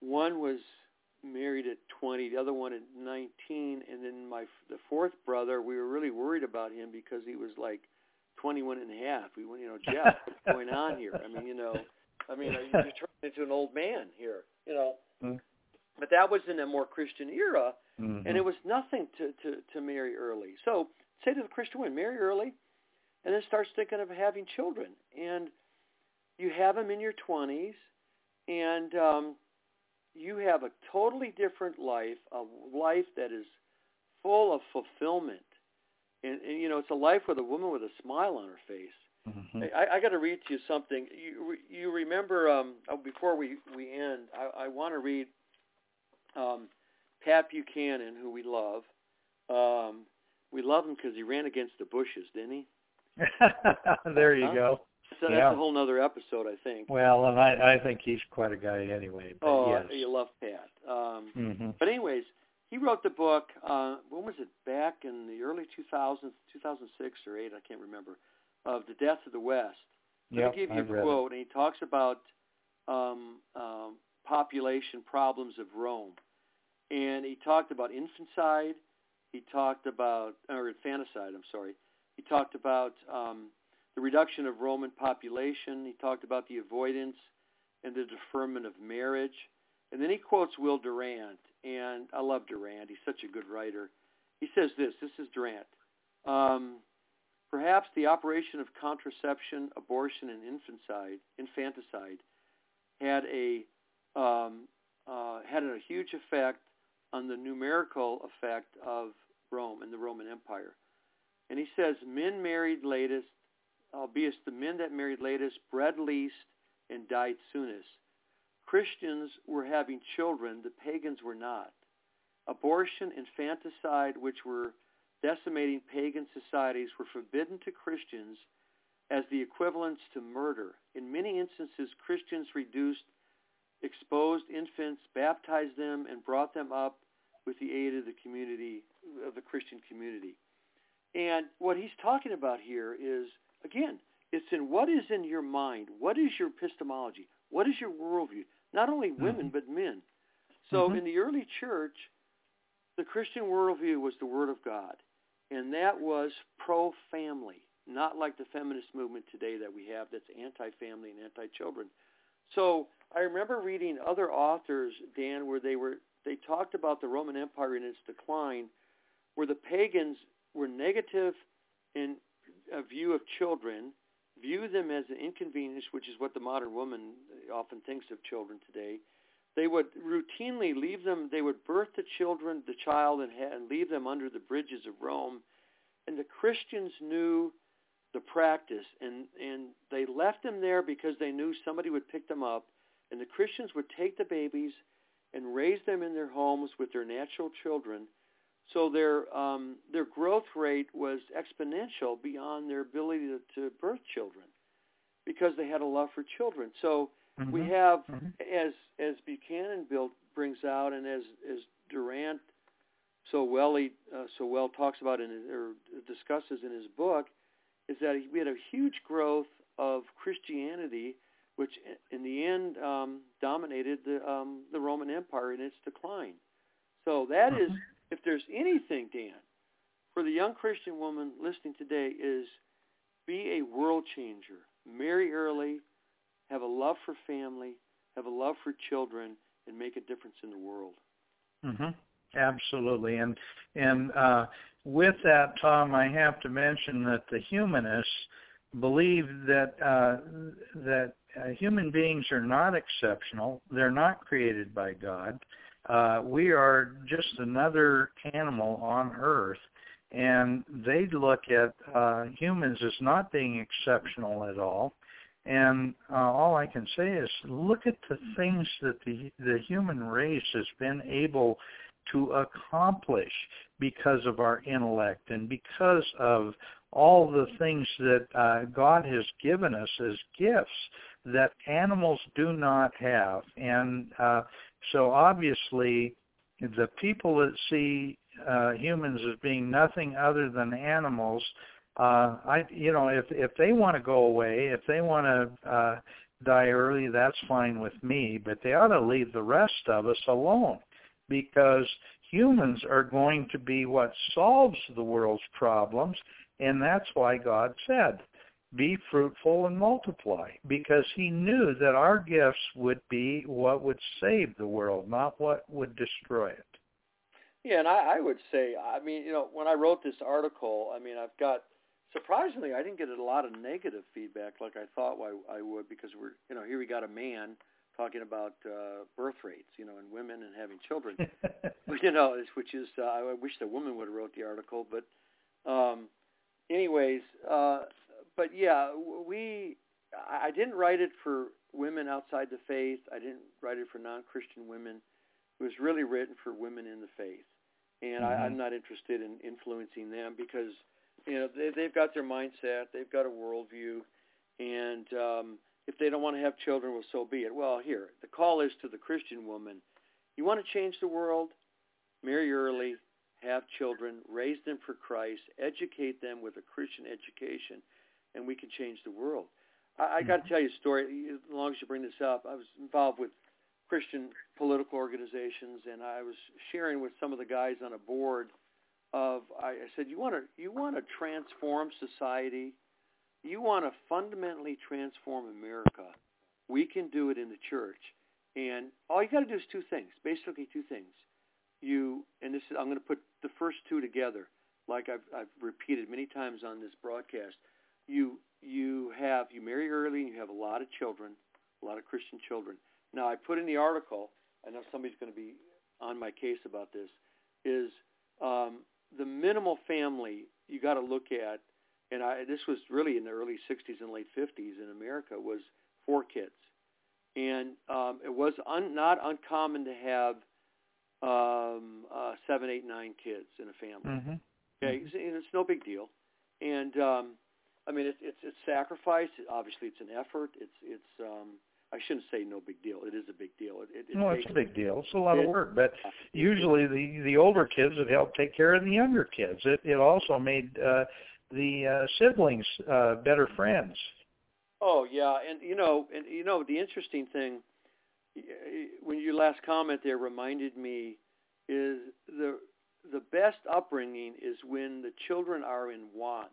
one was married at 20, the other one at 19, and then my the fourth brother, we were really worried about him because he was like 21 and a half. We went, you know, Jeff, what's going on here? I mean, you know. I mean, you're turning into an old man here, you know.
Mm.
But that was in a more Christian era,
Mhm.
and it was nothing to, to, to marry early. So say to the Christian woman, marry early, and then starts thinking of having children. And you have them in your 20s, and um, you have a totally different life, a life that is full of fulfillment. And, and you know, it's a life with a woman with a smile on her face.
Mhm.
I, I got to read to you something. You you remember um, oh, before we we end, I, I want to read um, Pat Buchanan, who we love. Um, we love him because he ran against the Bushes, didn't he?
there you
Huh?
go.
So that's
Yeah.
a whole other episode, I think.
Well, and I, I think he's quite a guy anyway. But
oh,
yes.
you love Pat. Um,
hmm
But anyways, he wrote the book. Uh, when was it? Back in the early 2000s, 2006 or eight, I can't remember. Of the Death of the West. Let
Yep,
me give you
I've
a quote, and he talks about um, um, population problems of Rome, and he talked about infanticide. He talked about or infanticide. I'm sorry. He talked about um, the reduction of Roman population. He talked about the avoidance and the deferment of marriage, and then he quotes Will Durant, and I love Durant. He's such a good writer. He says this. This is Durant. Um, Perhaps the operation of contraception, abortion, and infanticide, infanticide had a um, uh, had a huge effect on the numerical effect of Rome and the Roman Empire. And he says, men married latest, albeit the men that married latest bred least and died soonest. Christians were having children, the pagans were not. Abortion, infanticide, which were decimating pagan societies, were forbidden to Christians as the equivalents to murder. In many instances, Christians reduced exposed infants, baptized them, and brought them up with the aid of the community, of the Christian community. And what he's talking about here is, again, it's in what is in your mind. What is your epistemology? What is your worldview? Not only women, mm-hmm. but men. So mm-hmm. in the early church, the Christian worldview was the Word of God. And that was pro-family, not like the feminist movement today that we have that's anti-family and anti-children. So I remember reading other authors, Dan, where they were they talked about the Roman Empire and its decline, where the pagans were negative in a view of children, view them as an inconvenience, which is what the modern woman uh, often thinks of children today. They would routinely leave them. They would birth the children, the child, and, and leave them under the bridges of Rome. And the Christians knew the practice, and and they left them there because they knew somebody would pick them up, and the Christians would take the babies and raise them in their homes with their natural children. So their um, their growth rate was exponential beyond their ability to, to birth children, because they had a love for children. So mm-hmm. we have, mm-hmm. as as Buchanan built brings out, and as as Durant so well he, uh, so well talks about in his, or discusses in his book, is that we had a huge growth of Christianity which in the end um, dominated the um, the Roman Empire in its decline. So that is, mm-hmm. if there's anything, Dan, for the young Christian woman listening today, is be a world changer. Marry early, have a love for family, have a love for children, and make a difference in the world.
Mm-hmm. Absolutely, and and uh, with that, Tom, I have to mention that the humanists believe that uh, that uh, human beings are not exceptional. They're not created by God. Uh, we are just another animal on Earth, and they look at uh, humans as not being exceptional at all. And uh, all I can say is look at the things that the the human race has been able to accomplish because of our intellect and because of all the things that uh, God has given us as gifts that animals do not have. And uh, so obviously the people that see uh, humans as being nothing other than animals, uh, I, you know, if if they want to go away, if they want to uh, die early, that's fine with me. But they ought to leave the rest of us alone, because humans are going to be what solves the world's problems, and that's why God said, be fruitful and multiply, because he knew that our gifts would be what would save the world, not what would destroy it.
Yeah, and I, I would say, I mean, you know, when I wrote this article, I mean, I've got surprisingly, I didn't get a lot of negative feedback like I thought I, I would because we're, you know, here we got a man talking about uh, birth rates, you know, and women and having children, you know, which is, uh, I wish the woman would have wrote the article, but um, anyways, uh, but yeah, we. I didn't write it for women outside the faith. I didn't write it for non-Christian women. It was really written for women in the faith, and mm-hmm. I, I'm not interested in influencing them because you know they, they've got their mindset, they've got a worldview, and um, if they don't want to have children, well, so be it. Well, here the call is to the Christian woman: you want to change the world, marry early, have children, raise them for Christ, educate them with a Christian education, and we can change the world. I, I got to mm-hmm. tell you a story. As long as you bring this up, I was involved with Christian political organizations, and I was sharing with some of the guys on a board of. I, I said, "You want to you want to transform society? You want to fundamentally transform America? We can do it in the church." And all you got to do is two things, basically two things you and this is I'm going to put the first two together. like I've, I've repeated many times on this broadcast, you you have you marry early and you have a lot of children, a lot of Christian children. Now I put in the article. I know somebody's going to be on my case about this. Is um, the minimal family you got to look at, and I, this was really in the early 60s and late 50s in America was four kids, and um, it was un, not uncommon to have um, uh, seven, eight, nine kids in a family.
Mm-hmm.
Okay,
mm-hmm.
and it's no big deal, and um, I mean it's it's it's sacrifice. Obviously, it's an effort. It's it's um, I shouldn't say no big deal. It is a big deal. It, it, it
no, it's a big deal. It's a lot
it,
of work, but usually the the older kids would help take care of the younger kids. It it also made uh, the uh, siblings uh, better friends.
Oh yeah, and you know, and you know, the interesting thing when your last comment there reminded me is the the best upbringing is when the children are in want.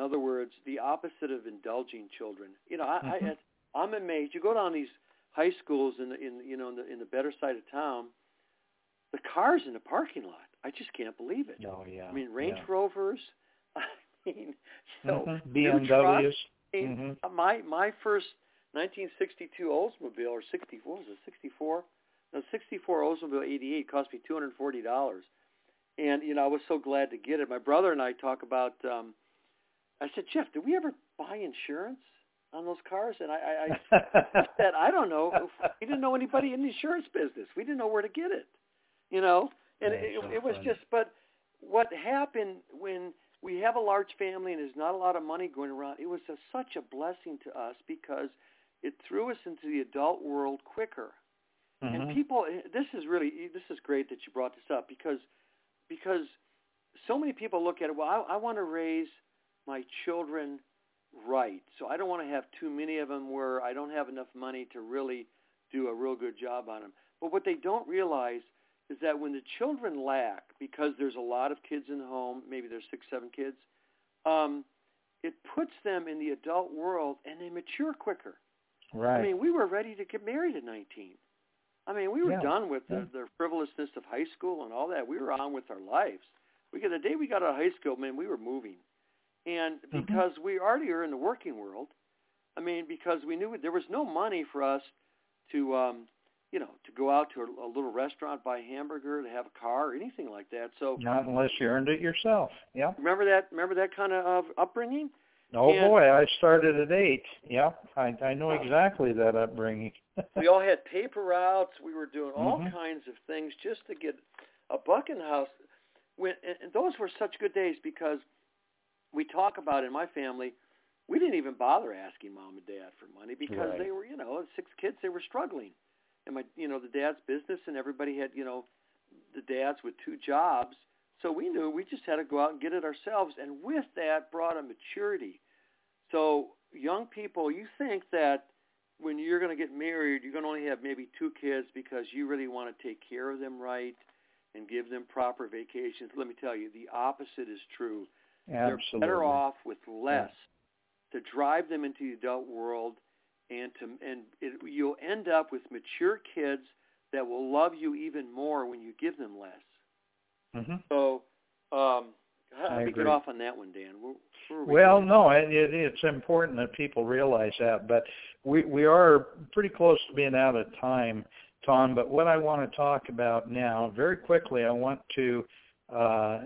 In other words, the opposite of indulging children. You know, I, mm-hmm. I I'm amazed. You go down these high schools in the, in you know in the in the better side of town, the cars in the parking lot. I just can't believe it.
Oh yeah. I
mean Range
yeah.
Rovers. I mean, so
mm-hmm. BMWs.
Mm-hmm. My my first 1962 Oldsmobile or 60 what was it 64? No, 64 Oldsmobile 88 cost me 240 dollars, and you know I was so glad to get it. My brother and I talk about. um I said, Jeff, did we ever buy insurance? on those cars? And I, I, I said, I don't know. We didn't know anybody in the insurance business. We didn't know where to get it, you know. And it, so it was funny. just. But what happened when we have a large family and there's not a lot of money going around? It was a, such a blessing to us because it threw us into the adult world quicker. Mm-hmm. And people, this is really this is great that you brought this up because because so many people look at it. Well, I, I want to raise my children right. So I don't want to have too many of them where I don't have enough money to really do a real good job on them. But what they don't realize is that when the children lack, because there's a lot of kids in the home, maybe there's six, seven kids, um, it puts them in the adult world and they mature quicker.
Right.
I mean, we were ready to get married at 19. I mean, we were
yeah.
done with the, the frivolousness of high school and all that. We were on with our lives. We got the day we got out of high school, man, we were moving. And
Mm-hmm.
because mm-hmm. we already are in the working world, I mean, because we knew there was no money for us to, um, you know, to go out to a, a little restaurant, buy a hamburger, to have a car, or anything like that. So
not unless you earned it yourself. Yeah.
Remember that? Remember that kind of uh, upbringing?
Oh
and,
boy, I started at eight. Yeah, I I know exactly that upbringing.
we all had paper routes. We were doing all
mm-hmm.
kinds of things just to get a buck in the house. When and those were such good days because we talk about in my family, we didn't even bother asking mom and dad for money because
right.
they were, you know, six kids, they were struggling. And my, you know, the dad's business and everybody had, you know, the dads with two jobs. So we knew we just had to go out and get it ourselves. And with that brought a maturity. So young people, you think that when you're going to get married, you're going to only have maybe two kids because you really want to take care of them right and give them proper vacations. Let me tell you, the opposite is true.
Absolutely.
They're better off with less yeah. to drive them into the adult world, and to and it, you'll end up with mature kids that will love you even more when you give them less.
Mm-hmm.
So, um, how
do
we get off on that one, Dan? Where, where we
well,
going?
no, it, it, it's important that people realize that, but we we are pretty close to being out of time, Tom. But what I want to talk about now, very quickly, I want to uh,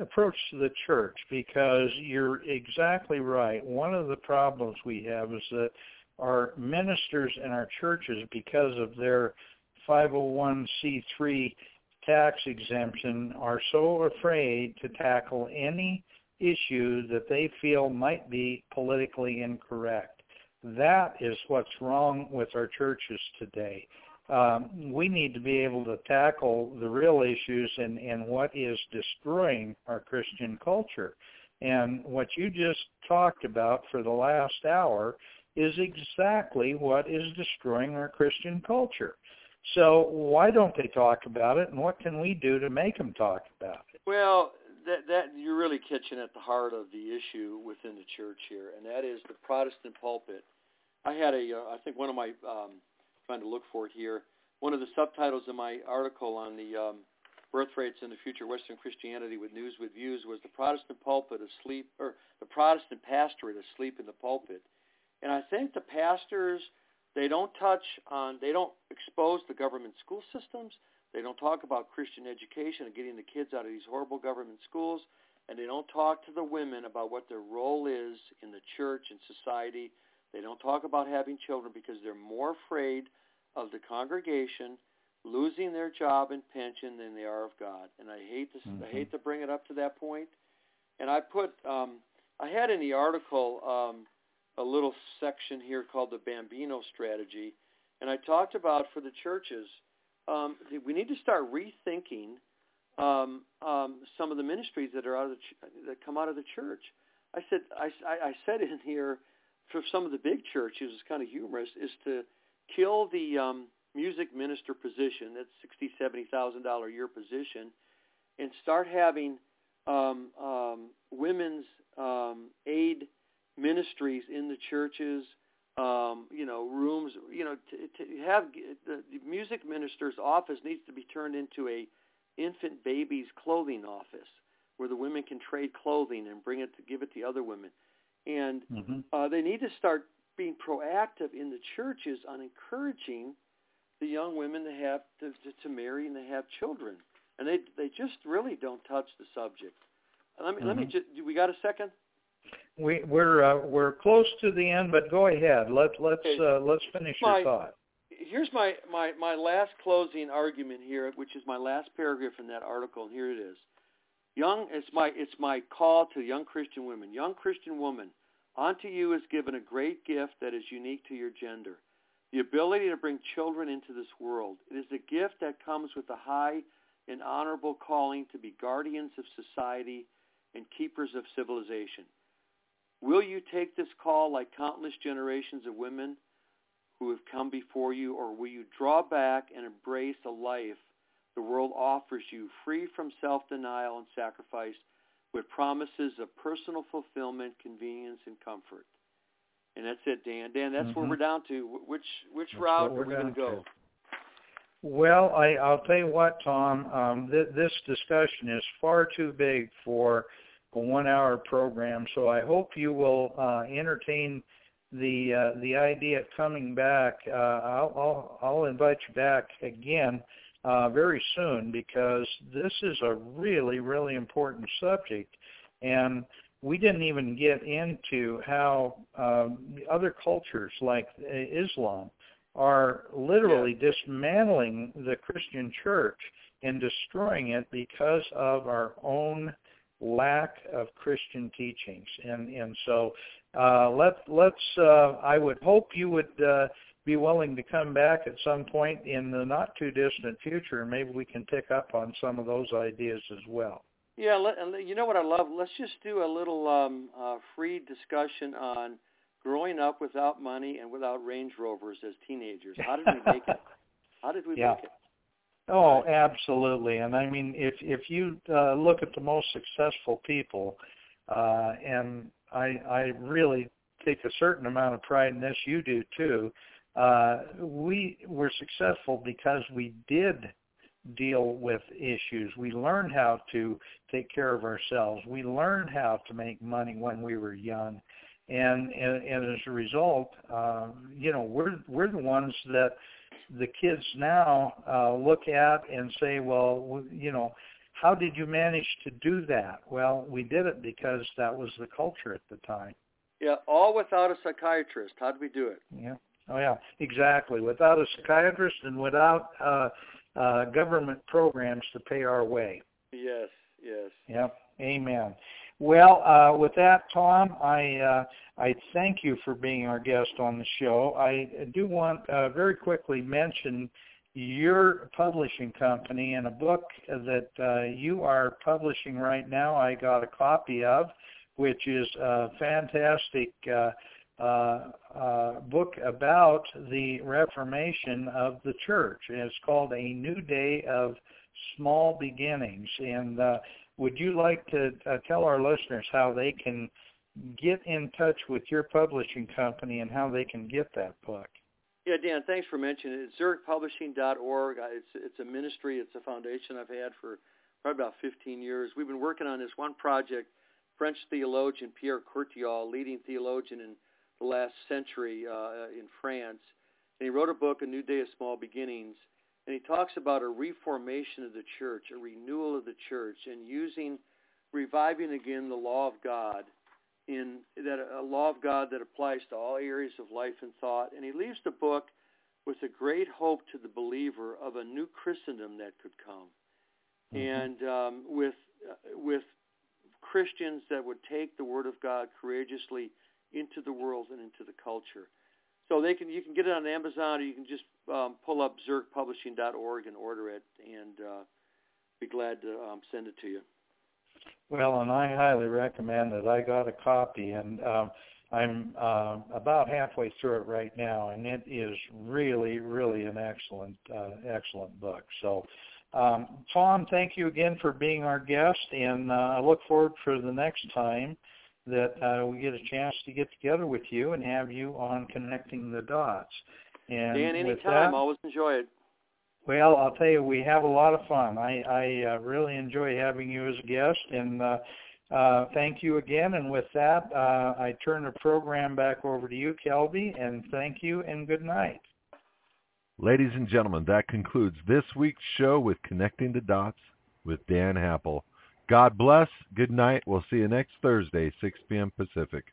approach to the church because you're exactly right. One of the problems we have is that our ministers in our churches, because of their 501c3 tax exemption, are so afraid to tackle any issue that they feel might be politically incorrect. That is what's wrong with our churches today um, we need to be able to tackle the real issues and, and what is destroying our Christian culture. And what you just talked about for the last hour is exactly what is destroying our Christian culture. So why don't they talk about it, and what can we do to make them talk about it?
Well, that that you're really catching at the heart of the issue within the church here, and that is the Protestant pulpit. I had a, uh, I think one of my um, trying to look for it here. One of the subtitles of my article on the um, birth rates in the future Western Christianity with news with views was the Protestant pulpit asleep or the Protestant pastorate asleep in the pulpit. And I think the pastors they don't touch on they don't expose the government school systems. They don't talk about Christian education and getting the kids out of these horrible government schools and they don't talk to the women about what their role is in the church and society. They don't talk about having children because they're more afraid of the congregation losing their job and pension than they are of God. And I hate to mm-hmm. I hate to bring it up to that point. And I put um, I had in the article um, a little section here called the Bambino strategy, and I talked about for the churches um, we need to start rethinking um, um, some of the ministries that are out of the ch- that come out of the church. I said I, I said in here for some of the big churches, it's kind of humorous, is to kill the um, music minister position, that's sixty, seventy thousand dollar a year position, and start having um, um, women's um, aid ministries in the churches. Um, you know, rooms. You know, to, to have the, the music minister's office needs to be turned into a infant baby's clothing office where the women can trade clothing and bring it to give it to other women. And mm-hmm. uh, they need to start being proactive in the churches on encouraging the young women to have to, to, to marry and to have children, and they they just really don't touch the subject. Let me mm-hmm. let me mm-hmm. just. We got a second.
We we're uh, we're close to the end, but go ahead. Let let's okay. uh, let's finish
my,
your thought.
Here's my, my my last closing argument here, which is my last paragraph in that article, and here it is. Young, it's my it's my call to young Christian women. Young Christian woman, unto you is given a great gift that is unique to your gender the ability to bring children into this world. It is a gift that comes with a high and honorable calling to be guardians of society and keepers of civilization. Will you take this call like countless generations of women who have come before you, or will you draw back and embrace a life the world offers you free from self-denial and sacrifice with promises of personal fulfillment, convenience, and comfort? And that's it, Dan. Dan, that's mm-hmm. where we're down to. Which which that's route are we going to go?
Well, I, I'll tell you what, Tom. Um, th- this discussion is far too big for a one-hour program, so I hope you will uh, entertain the uh, the idea of coming back. Uh, I'll, I'll I'll invite you back again uh, very soon because this is a really really important subject, and we didn't even get into how um, other cultures like Islam are literally yeah. dismantling the Christian church and destroying it because of our own lack of Christian teachings. And and so uh, let let's uh, I would hope you would uh, be willing to come back at some point in the not too distant future, and maybe we can pick up on some of those ideas as well.
Yeah, let, you know what I love? Let's just do a little um, uh, free discussion on growing up without money and without Range Rovers as teenagers. How did we make it? How did we
yeah.
make it?
Oh, absolutely. And I mean, if if you uh, look at the most successful people, uh, and I I really take a certain amount of pride in this. You do too. Uh, we were successful because we did deal with issues. We learned how to take care of ourselves. We learned how to make money when we were young, and and, and as a result, uh, you know, we're we're the ones that the kids now uh, look at and say, well, you know, how did you manage to do that? Well, we did it because that was the culture at the time.
Yeah, all without a psychiatrist. How did we do it?
Yeah. Oh yeah, exactly. Without a psychiatrist and without uh, uh, government programs to pay our way.
Yes, yes.
Yep. Amen. Well, uh, with that, Tom, I uh, I thank you for being our guest on the show. I do want uh, very quickly mention your publishing company and a book that uh, you are publishing right now. I got a copy of, which is a fantastic uh, uh, uh, book about the Reformation of the church. It's called A New Day of Small Beginnings. And uh, would you like to uh, tell our listeners how they can get in touch with your publishing company and how they can get that book?
Yeah, Dan, thanks for mentioning it. Zurichpublishing.org. It's it's a ministry. It's a foundation I've had for probably about 15 years. We've been working on this one project. French theologian Pierre Courthial, leading theologian in the last century uh, in France, and he wrote a book, A New Day of Small Beginnings, and he talks about a reformation of the church, a renewal of the church, and using, reviving again the law of God in that a law of God that applies to all areas of life and thought. And he leaves the book with a great hope to the believer of a new Christendom that could come, mm-hmm. and um, with uh, with Christians that would take the Word of God courageously into the world and into the culture. So they can you can get it on Amazon, or you can just um, pull up zurichpublishing.org and order it, and uh, be glad to um, send it to you.
Well, and I highly recommend it. I got a copy, and um, I'm uh, about halfway through it right now, and it is really, really an excellent, uh, excellent book. So, um, Tom, thank you again for being our guest, and uh, I look forward for the next time that uh, we get a chance to get together with you and have you on connecting the dots. And
Dan, anytime. Always enjoy it.
Well, I'll tell you, we have a lot of fun. I, I uh, really enjoy having you as a guest, and uh, uh, thank you again. And with that, uh, I turn the program back over to you, Kelby, and thank you and good night.
Ladies and gentlemen, that concludes this week's show with Connecting the Dots with Dan Happel. God bless. Good night. We'll see you next Thursday, 6 p.m. Pacific.